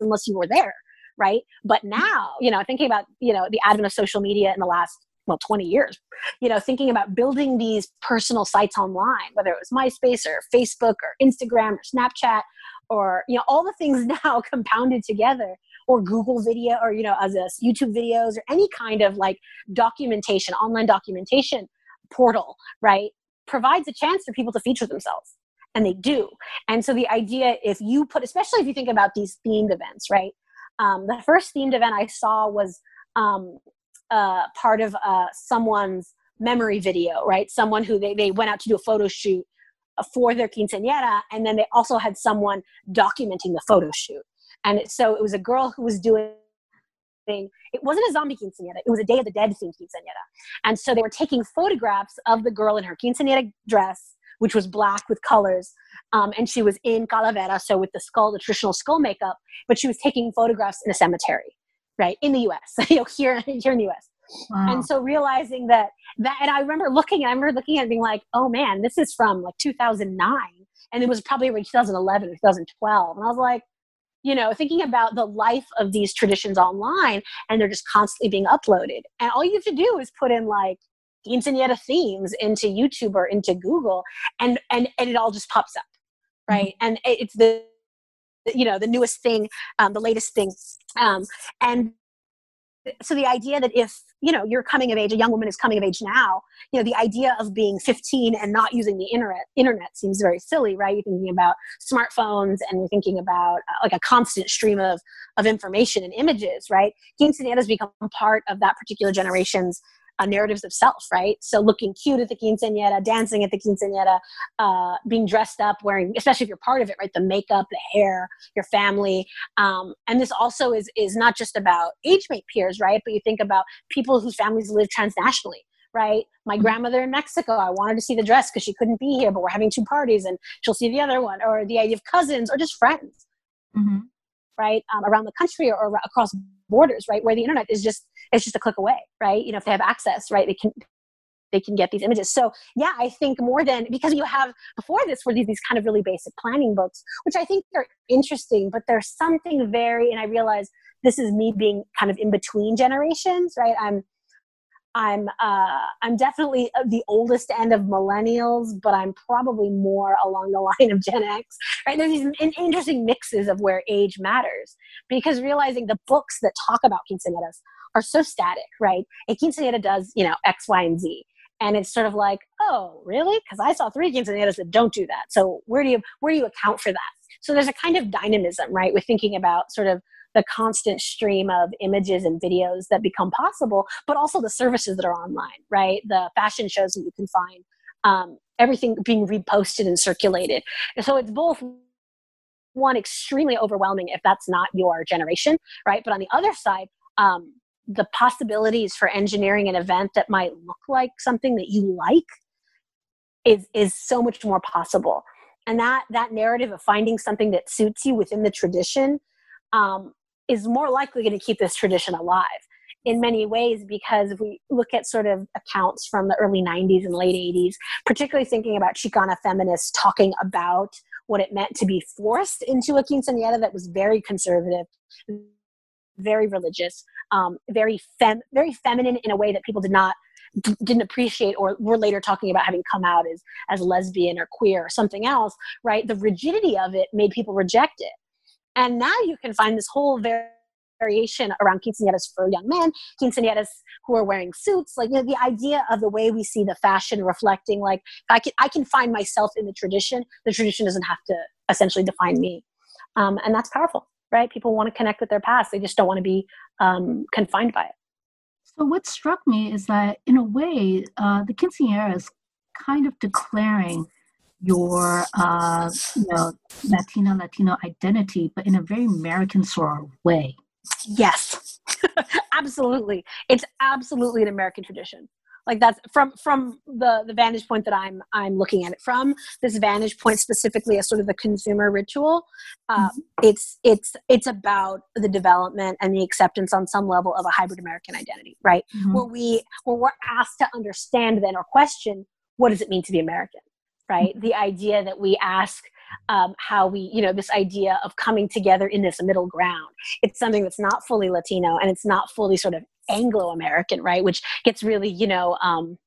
unless you were there, right? But mm-hmm. now, you know, thinking about you know the advent of social media in the last well 20 years you know thinking about building these personal sites online whether it was myspace or facebook or instagram or snapchat or you know all the things now compounded together or Google video or, you know, as a YouTube videos or any kind of like documentation, online documentation portal, right, provides a chance for people to feature themselves. And they do. And so the idea, if you put, especially if you think about these themed events, right? Um, the first themed event I saw was um, uh, part of uh, someone's memory video, right? Someone who they, they went out to do a photo shoot for their quinceañera, and then they also had someone documenting the photo shoot. And so it was a girl who was doing it wasn't a zombie quinceanera it was a day of the dead themed quinceanera and so they were taking photographs of the girl in her quinceanera dress which was black with colors um, and she was in calavera so with the skull the traditional skull makeup but she was taking photographs in a cemetery right in the us you know here, here in the us wow. and so realizing that that and i remember looking i remember looking at it being like oh man this is from like 2009 and it was probably around 2011 or 2012 and i was like you know, thinking about the life of these traditions online and they're just constantly being uploaded. And all you have to do is put in like quinceanera themes into YouTube or into Google and, and, and it all just pops up. Mm-hmm. Right. Mm-hmm. And it's the, you know, the newest thing, um, the latest thing. Um, and so the idea that if you know you're coming of age a young woman is coming of age now you know the idea of being 15 and not using the internet internet seems very silly right you're thinking about smartphones and you're thinking about uh, like a constant stream of of information and images right quinceañera has become part of that particular generation's uh, narratives of self, right? So looking cute at the quinceañera, dancing at the quinceañera, uh, being dressed up, wearing, especially if you're part of it, right? The makeup, the hair, your family, um, and this also is is not just about age mate peers, right? But you think about people whose families live transnationally. Right, my mm-hmm. grandmother in Mexico. I wanted to see the dress because she couldn't be here, but we're having two parties, and she'll see the other one. Or the idea of cousins, or just friends. Mm-hmm right um, around the country or, or, across borders right where the internet is just it's just a click away right you know if they have access right they can they can get these images so yeah i think more than because you have before this were these, these kind of really basic planning books which i think are interesting but there's something very and i realize this is me being kind of in between generations right i'm I'm uh, I'm definitely the oldest end of millennials, but I'm probably more along the line of Gen X. Right? There's these interesting mixes of where age matters because realizing the books that talk about quinceañeras are so static, right? A quinceañera does you know X, Y, and Z, and it's sort of like, oh, really? Because I saw three quinceañeras that don't do that. So where do you where do you account for that? So there's a kind of dynamism, right, with thinking about sort of the constant stream of images and videos that become possible, but also the services that are online, right? The fashion shows that you can find, um, everything being reposted and circulated. And so it's both one extremely overwhelming if that's not your generation, right? But on the other side, um, the possibilities for engineering an event that might look like something that you like is is so much more possible. And that that narrative of finding something that suits you within the tradition um, is more likely going to keep this tradition alive in many ways because if we look at sort of accounts from the early 90s and late 80s, particularly thinking about Chicana feminists talking about what it meant to be forced into a quinceañera that was very conservative, very religious, um, very fem- very feminine in a way that people did not d- didn't appreciate or were later talking about having come out as as lesbian or queer or something else. Right, the rigidity of it made people reject it and now you can find this whole variation around quinceañeras for young men, quinceañeras who are wearing suits. Like you know, the idea of the way we see the fashion reflecting, like I can I can find myself in the tradition. The tradition doesn't have to essentially define me, um, and that's powerful, right? People want to connect with their past. They just don't want to be um, confined by it. So what struck me is that in a way, uh, the quinceañera is kind of declaring your uh, you know Latina Latino identity, but in a very American sort of way. Yes, absolutely. It's absolutely an American tradition. Like that's from from the the vantage point that I'm I'm looking at it from. This vantage point specifically as sort of the consumer ritual. Uh, mm-hmm. It's it's it's about the development and the acceptance on some level of a hybrid American identity, right? Mm-hmm. Where we where we're asked to understand then or question what does it mean to be American right? The idea that we ask um, how we, you know, this idea of coming together in this middle ground. It's something that's not fully Latino and it's not fully sort of Anglo American, right? Which gets really, you know, um,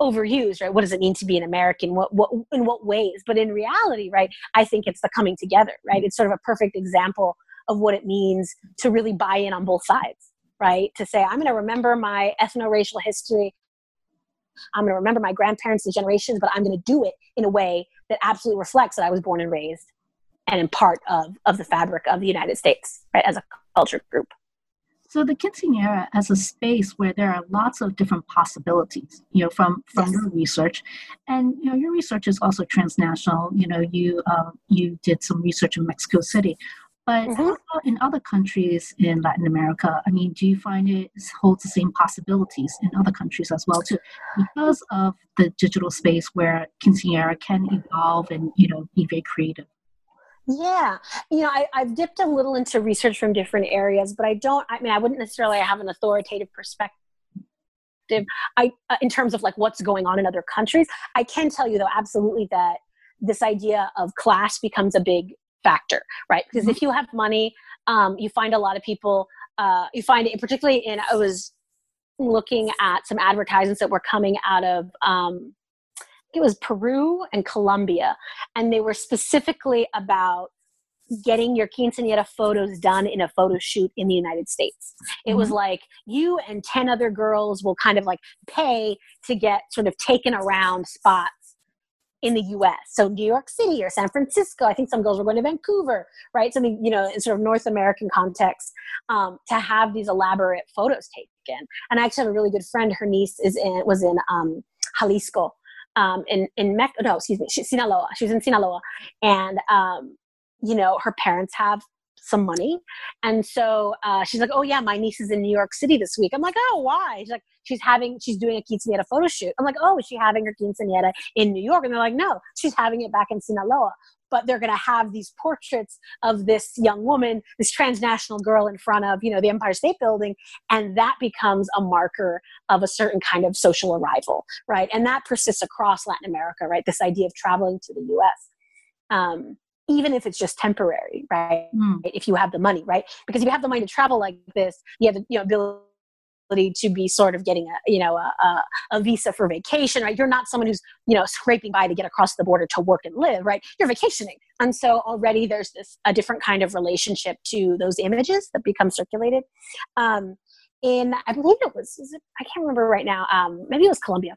overused, right? What does it mean to be an American? What, what, in what ways? But in reality, right? I think it's the coming together, right? It's sort of a perfect example of what it means to really buy in on both sides, right? To say, I'm going to remember my ethno racial history. I'm going to remember my grandparents and generations, but I'm going to do it in a way that absolutely reflects that I was born and raised and in part of, of the fabric of the United States, right, as a culture group. So the quinceanera as a space where there are lots of different possibilities, you know, from from yes. your research, and you know, your research is also transnational. You know, you uh, you did some research in Mexico City, but mm-hmm. in other countries in Latin America? I mean, do you find it holds the same possibilities in other countries as well too, because of the digital space where quinceañera can evolve and you know be very creative? Yeah, you know, I, have dipped a little into research from different areas, but I don't. I mean, I wouldn't necessarily have an authoritative perspective. I, uh, in terms of like what's going on in other countries, I can tell you though, absolutely that this idea of class becomes a big factor, right? Because mm-hmm. if you have money, um, you find a lot of people. Uh, you find it particularly in. I was looking at some advertisements that were coming out of. Um, it was Peru and Colombia, and they were specifically about getting your quinceanera photos done in a photo shoot in the United States. It mm-hmm. was like you and 10 other girls will kind of like pay to get sort of taken around spots in the US. So New York City or San Francisco. I think some girls were going to Vancouver, right? Something, you know, in sort of North American context, um, to have these elaborate photos taken. And I actually have a really good friend. Her niece is in was in um, Jalisco. Um, in in Mex- no, excuse me, she's Sinaloa. She's in Sinaloa, and um, you know her parents have some money. And so uh, she's like, oh yeah, my niece is in New York City this week. I'm like, oh, why? She's like, she's having, she's doing a quinceanera photo shoot. I'm like, oh, is she having her quinceanera in New York? And they're like, no, she's having it back in Sinaloa. But they're going to have these portraits of this young woman, this transnational girl in front of, you know, the Empire State Building. And that becomes a marker of a certain kind of social arrival, right? And that persists across Latin America, right? This idea of traveling to the US. Um, even if it's just temporary, right? Mm. If you have the money, right? Because if you have the money to travel like this, you have the you know, ability to be sort of getting a you know a, a, visa for vacation right? You're not someone who's you know scraping by to get across the border to work and live right? You're vacationing. And so already there's this a different kind of relationship to those images that become circulated. Um, in i believe it was, was it, i can't remember right now um, maybe it was colombia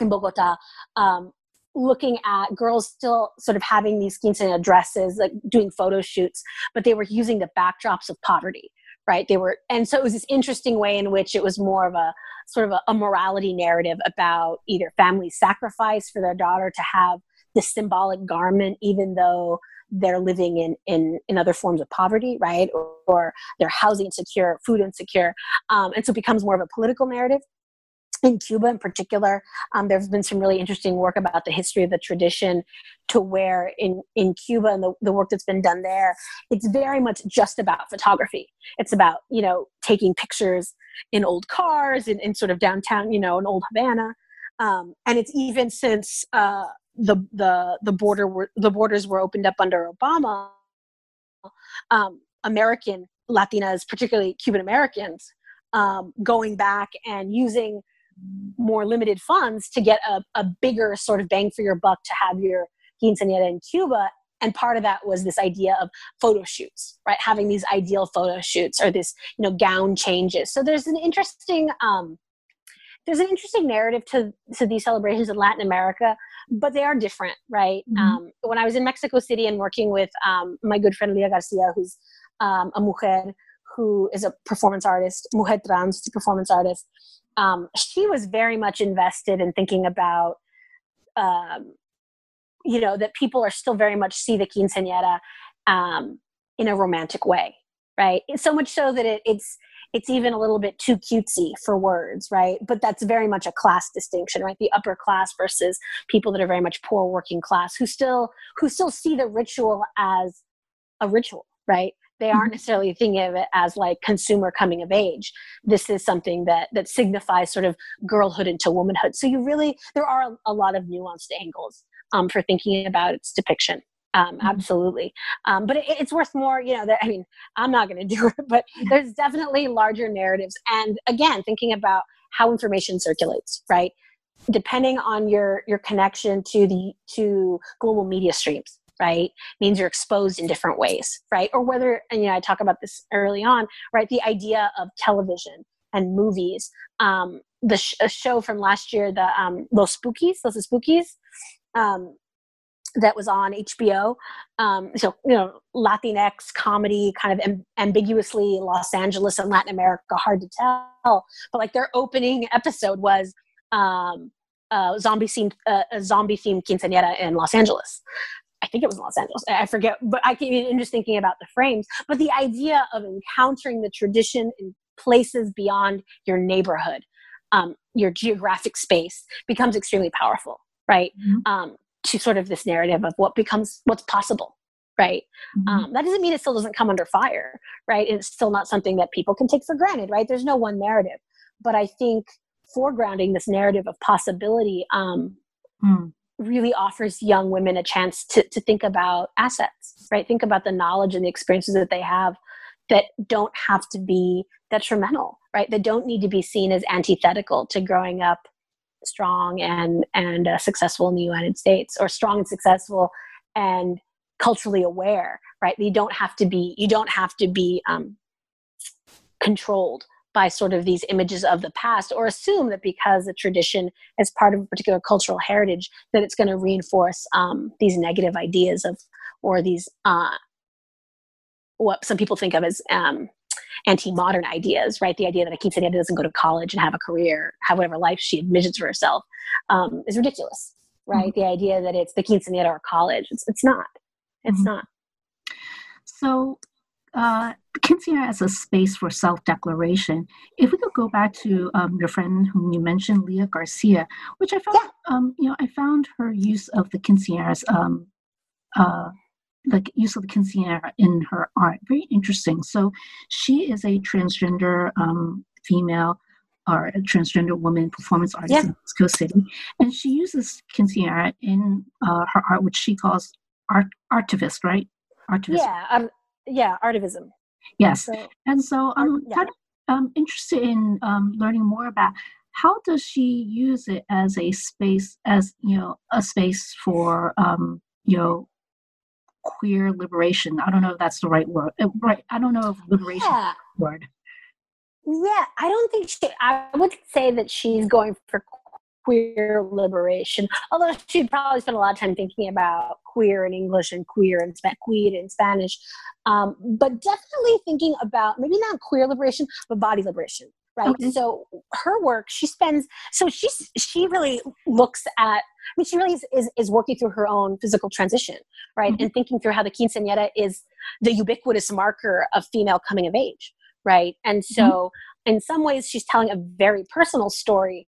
in bogota um, looking at girls still sort of having these quinceanera dresses, like doing photo shoots, but they were using the backdrops of poverty, right? They were, and so it was this interesting way in which it was more of a sort of a, a morality narrative about either family sacrifice for their daughter to have the symbolic garment, even though they're living in in in other forms of poverty right? Or, or they're housing insecure food insecure. Um, and so it becomes more of a political narrative in Cuba in particular, um, there's been some really interesting work about the history of the tradition to where in, in Cuba and the, the work that's been done there, it's very much just about photography. It's about, you know, taking pictures in old cars in, in sort of downtown, you know, in old Havana. Um, and it's even since uh, the, the, the, border were, the borders were opened up under Obama, um, American Latinas, particularly Cuban Americans, um, going back and using more limited funds to get a, a bigger sort of bang for your buck to have your quinceanera in Cuba. And part of that was this idea of photo shoots, right? Having these ideal photo shoots or this, you know, gown changes. So there's an interesting, um, there's an interesting narrative to to these celebrations in Latin America, but they are different, right? Mm-hmm. Um, when I was in Mexico City and working with um, my good friend Lia Garcia, who's um, a mujer who is a performance artist, mujer trans performance artist, um, she was very much invested in thinking about um, you know that people are still very much see the quinceañera um, in a romantic way right? So much so that it, it's it's even a little bit too cutesy for words right? But that's very much a class distinction right? The upper class versus people that are very much poor working class who still who still see the ritual as a ritual right they aren't necessarily thinking of it as like consumer coming of age. This is something that that signifies sort of girlhood into womanhood. So you really there are a lot of nuanced angles um, for thinking about its depiction. Um, mm-hmm. absolutely. Um, but it, it's worth more you know that i mean i'm not going to do it but there's definitely larger narratives. And again thinking about how information circulates right? Depending on your your connection to the to global media streams right means you're exposed in different ways right or whether and you know i talk about this early on right the idea of television and movies um the sh- show from last year the um los Espookys los Espookys um that was on HBO. Um, so, you know, Latinx comedy, kind of amb- ambiguously Los Angeles and Latin America, hard to tell. But like their opening episode was um, uh, zombie themed, uh, a zombie themed quinceanera in Los Angeles. I think it was Los Angeles. I forget, but I can just thinking about the frames. But the idea of encountering the tradition in places beyond your neighborhood, um, your geographic space, becomes extremely powerful, right? Mm-hmm. Um, to sort of this narrative of what becomes what's possible, right? Mm-hmm. Um, that doesn't mean it still doesn't come under fire, right? It's still not something that people can take for granted, right? There's no one narrative, but I think foregrounding this narrative of possibility um, mm really offers young women a chance to, to think about assets, right? Think about the knowledge and the experiences that they have that don't have to be detrimental, right? That don't need to be seen as antithetical to growing up strong and and uh, successful in the United States, or strong and successful and culturally aware right you don't have to be you don't have to be um, controlled by sort of these images of the past or assume that because a tradition is part of a particular cultural heritage that it's going to reinforce um, these negative ideas of or these uh, what some people think of as um, anti-modern ideas right the idea that a quinceañera doesn't go to college and have a career have whatever life she envisions for herself um, is ridiculous right mm-hmm. the idea that it's the quinceañera or college it's, it's not it's mm-hmm. not so uh, quinceañera as a space for self-declaration. If we could go back to um, your friend whom you mentioned, Lia Garcia, which I found, yeah. um, you know, I found her use of the quinceañeras, um, uh, the use of the quinceañera in her art very interesting. So she is a transgender um, female or a transgender woman performance artist yeah. in Mexico City, and she uses quinceañera in uh, her art, which she calls art artivist, right? Artivist. Yeah, um, yeah, artivism. Yes, so, and so I'm yeah. kind of um, interested in um, learning more about how does she use it as a space, as you know, a space for um, you know queer liberation. I don't know if that's the right word. Uh, right, I don't know if liberation yeah. word. Yeah, I don't think she. I would say that she's going for queer liberation. Although she'd probably spend a lot of time thinking about queer in English and queer and queer in Spanish, um, but definitely thinking about maybe not queer liberation, but body liberation. Right. Okay. So her work, she spends. So she's she really looks at. I mean, she really is is, is working through her own physical transition, right, mm-hmm. and thinking through how the quinceañera is the ubiquitous marker of female coming of age, right, and so. Mm-hmm in some ways she's telling a very personal story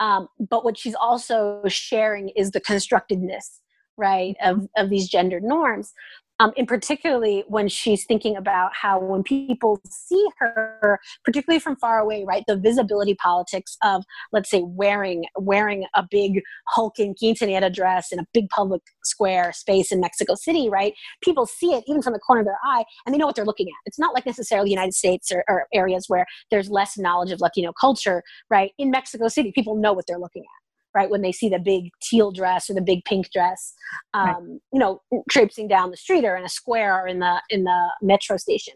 um, but what she's also sharing is the constructedness right of, of these gendered norms um, in particularly when she's thinking about how when people see her particularly from far away right the visibility politics of let's say wearing wearing a big hulking quinceanera dress in a big public square space in mexico city right people see it even from the corner of their eye and they know what they're looking at. It's not like necessarily the united states or, or areas where there's less knowledge of latino culture right in mexico city people know what they're looking at right? When they see the big teal dress or the big pink dress um, right. you know traipsing down the street or in a square or in the in the metro station.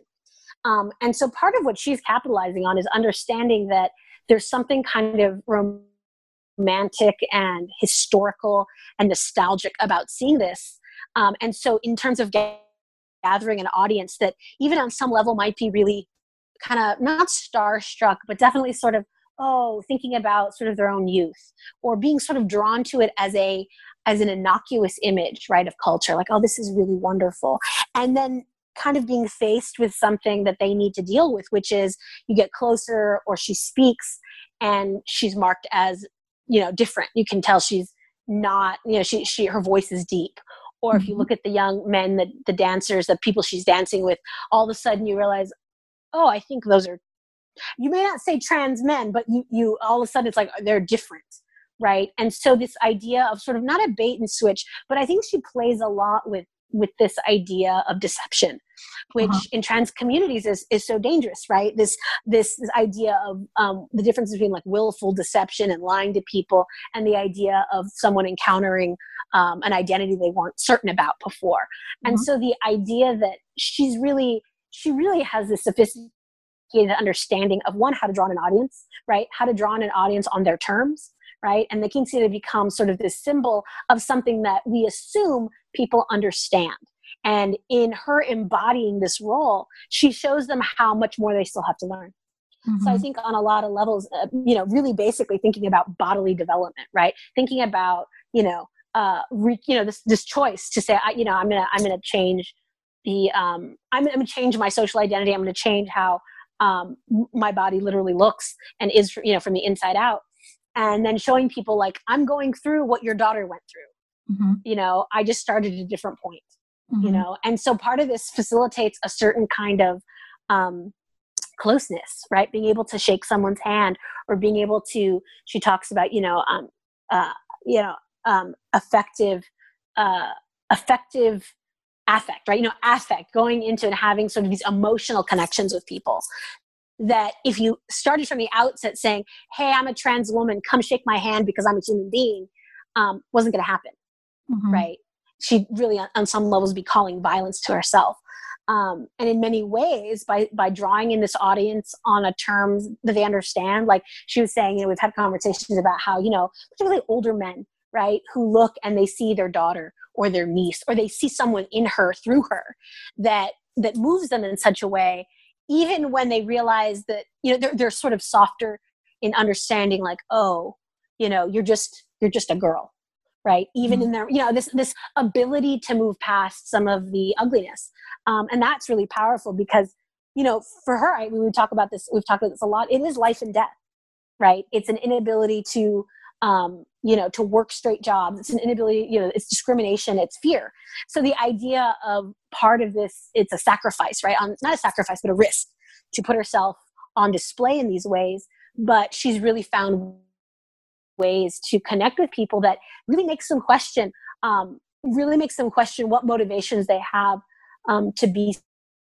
Um, and so part of what she's capitalizing on is understanding that there's something kind of romantic and historical and nostalgic about seeing this. Um, and so in terms of gathering an audience that even on some level might be really kind of not starstruck but definitely sort of oh thinking about sort of their own youth or being sort of drawn to it as a as an innocuous image right of culture like oh this is really wonderful. And then kind of being faced with something that they need to deal with which is you get closer or she speaks and she's marked as you know different. You can tell she's not you know she, she her voice is deep. Or if you mm-hmm. look at the young men the, the dancers the people she's dancing with all of a sudden you realize oh i think those are you may not say trans men but you you all of a sudden it's like they're different right and so this idea of sort of not a bait and switch but i think she plays a lot with with this idea of deception which uh-huh. in trans communities is, is so dangerous right this this, this idea of um, the difference between like willful deception and lying to people and the idea of someone encountering um, an identity they weren't certain about before uh-huh. and so the idea that she's really she really has this sophisticated sophisticated understanding of one, how to draw an audience, right? How to draw an audience on their terms, right? And the quinceañera becomes sort of this symbol of something that we assume people understand. And in her embodying this role, she shows them how much more they still have to learn. Mm-hmm. So I mm-hmm. think on a lot of levels, uh, you know, really basically thinking about bodily development, right? Thinking about, you know, uh, re, you know, this this choice to say, I, you know, I'm gonna I'm gonna change the um, I'm, I'm gonna change my social identity. I'm gonna change how um, my body literally looks and is you know from the inside out and then showing people like i'm going through what your daughter went through mm-hmm. you know i just started at a different point mm-hmm. you know and so part of this facilitates a certain kind of um, closeness right being able to shake someone's hand or being able to she talks about you know um, uh, you know um, effective uh, effective affect, right? You know, affect, going into and having sort of these emotional connections with people. That if you started from the outset saying, hey, I'm a trans woman, come shake my hand because I'm a human being, um, wasn't going to happen, mm-hmm. right? she'd really on, on some levels be calling violence to herself um, and in many ways by by drawing in this audience on a terms that they understand like she was saying you know we've had conversations about how you know particularly older men right who look and they see their daughter or their niece or they see someone in her through her that that moves them in such a way even when they realize that you know they're, they're sort of softer in understanding like oh you know you're just you're just a girl right? Even mm-hmm. in their you know this this ability to move past some of the ugliness. Um, and that's really powerful because you know for her I, we talk about this we've talked about this a lot it is life and death right? It's an inability to um, you know to work straight jobs. It's an inability you know it's discrimination it's fear. So the idea of part of this it's a sacrifice right? On not a sacrifice but a risk to put herself on display in these ways but she's really found ways to connect with people that really makes them question um, really makes them question what motivations they have um, to be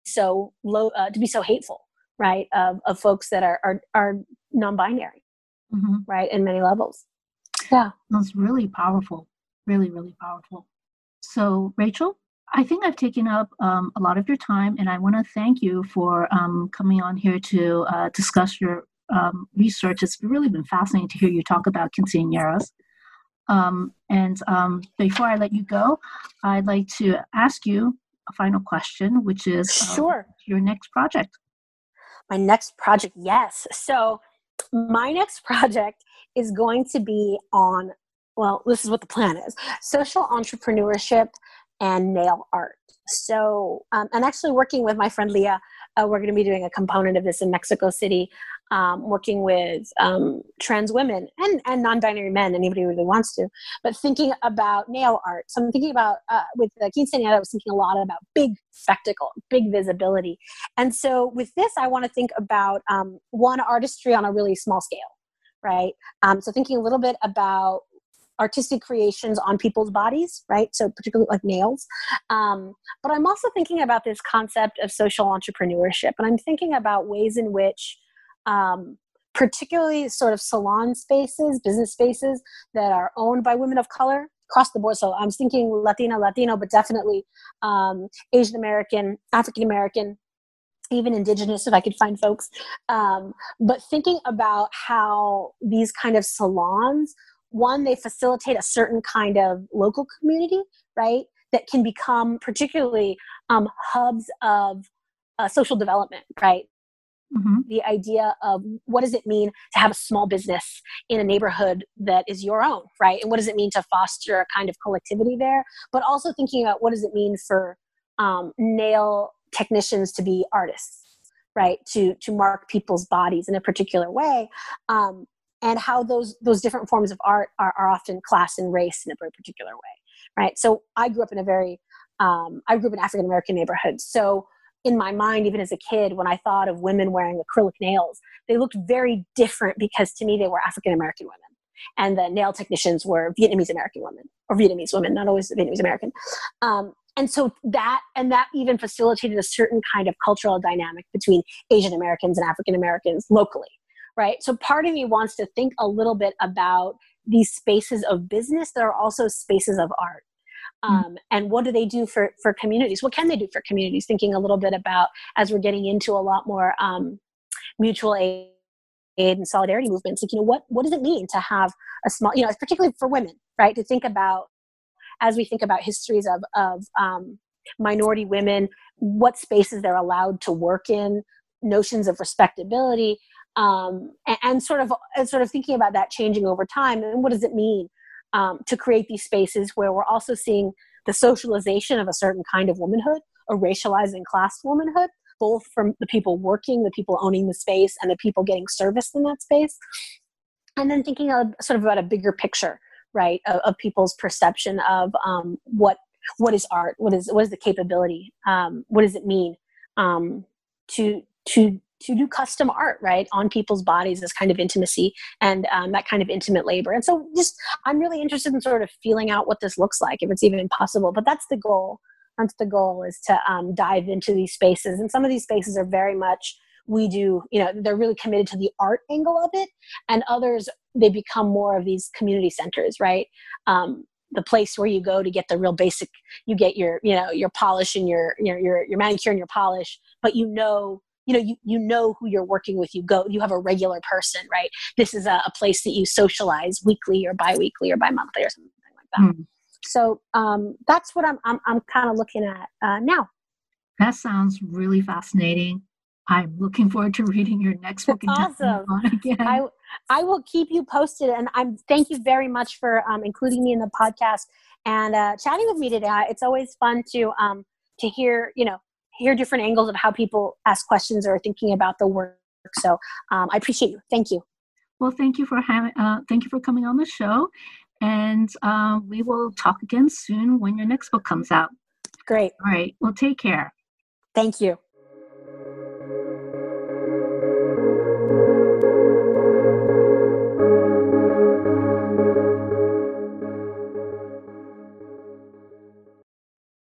so low uh, to be so hateful right of, of folks that are are, are non-binary mm-hmm. right in many levels yeah that's really powerful really really powerful so rachel I think I've taken up um, a lot of your time, and I want to thank you for um, coming on here to uh, discuss your um, research. It's really been fascinating to hear you talk about quinceañeras. Um, and um, before I let you go, I'd like to ask you a final question, which is uh, sure your next project. My next project, yes. So my next project is going to be on. Well, this is what the plan is: social entrepreneurship and nail art. So, um, and actually working with my friend Lia, uh, we're going to be doing a component of this in Mexico City um, working with um, trans women and, and non-binary men, anybody who really wants to, but thinking about nail art. So I'm thinking about, uh, with the quinceañera, I was thinking a lot about big spectacle, big visibility. And so with this, I want to think about um, one, artistry on a really small scale, right? Um, so thinking a little bit about artistic creations on people's bodies, right? So particularly like nails. Um, but I'm also thinking about this concept of social entrepreneurship, and I'm thinking about ways in which um, particularly sort of salon spaces, business spaces that are owned by women of color across the board. So I'm thinking Latina, Latino, but definitely um, Asian American, African American, even indigenous if i could find folks um, but thinking about how these kind of salons one they facilitate a certain kind of local community right that can become particularly um, hubs of uh, social development right Mm-hmm. The idea of what does it mean to have a small business in a neighborhood that is your own, right? And what does it mean to foster a kind of collectivity there? But also thinking about what does it mean for um, nail technicians to be artists, right? To to mark people's bodies in a particular way, um, and how those those different forms of art are, are often class and race in a very particular way, right? So I grew up in a very um, I grew up in African American neighborhood, so in my mind, even as a kid, when I thought of women wearing acrylic nails, they looked very different because to me they were African American women. And the nail technicians were Vietnamese American women or Vietnamese women, not always Vietnamese American. Um, and so that and that even facilitated a certain kind of cultural dynamic between Asian Americans and African Americans locally, right? So part of me wants to think a little bit about these spaces of business that are also spaces of art Mm. um, and what do they do for for communities what can they do for communities thinking a little bit about as we're getting into a lot more um, mutual aid and solidarity movements like you know what what does it mean to have a small you know particularly for women right to think about as we think about histories of of um, minority women what spaces they're allowed to work in notions of respectability um, and, and, sort of and sort of thinking about that changing over time and what does it mean um, to create these spaces where we're also seeing the socialization of a certain kind of womanhood, a racialized and classed womanhood, both from the people working, the people owning the space, and the people getting serviced in that space. And then thinking of sort of about a bigger picture, right, of, of people's perception of um, what what is art, what is what is the capability, um, what does it mean um, to to to do custom art right on people's bodies as kind of intimacy and um, that kind of intimate labor. And so just i'm really interested in sort of feeling out what this looks like if it's even possible. But that's the goal. That's the goal is to um, dive into these spaces. And some of these spaces are very much we do you know they're really committed to the art angle of it. And others they become more of these community centers right? Um, the place where you go to get the real basic you get your you know your polish and your your your, your manicure and your polish but you know you know you, you know who you're working with. You go you have a regular person right? This is a, a place that you socialize weekly or bi-weekly or bi-monthly or something like that. Mm. so um, that's what i'm i'm, I'm kind of looking at uh, now. That sounds really fascinating I'm looking forward to reading your next book. awesome. I, I will keep you posted. And I'm thank you very much for um, including me in the podcast and uh, chatting with me today. It's always fun to um, to hear you know hear different angles of how people ask questions or thinking about the work. So um, I appreciate you. Thank you. Well, thank you for having. Uh, thank you for coming on the show, and uh, we will talk again soon when your next book comes out. Great. All right. Well, take care. Thank you.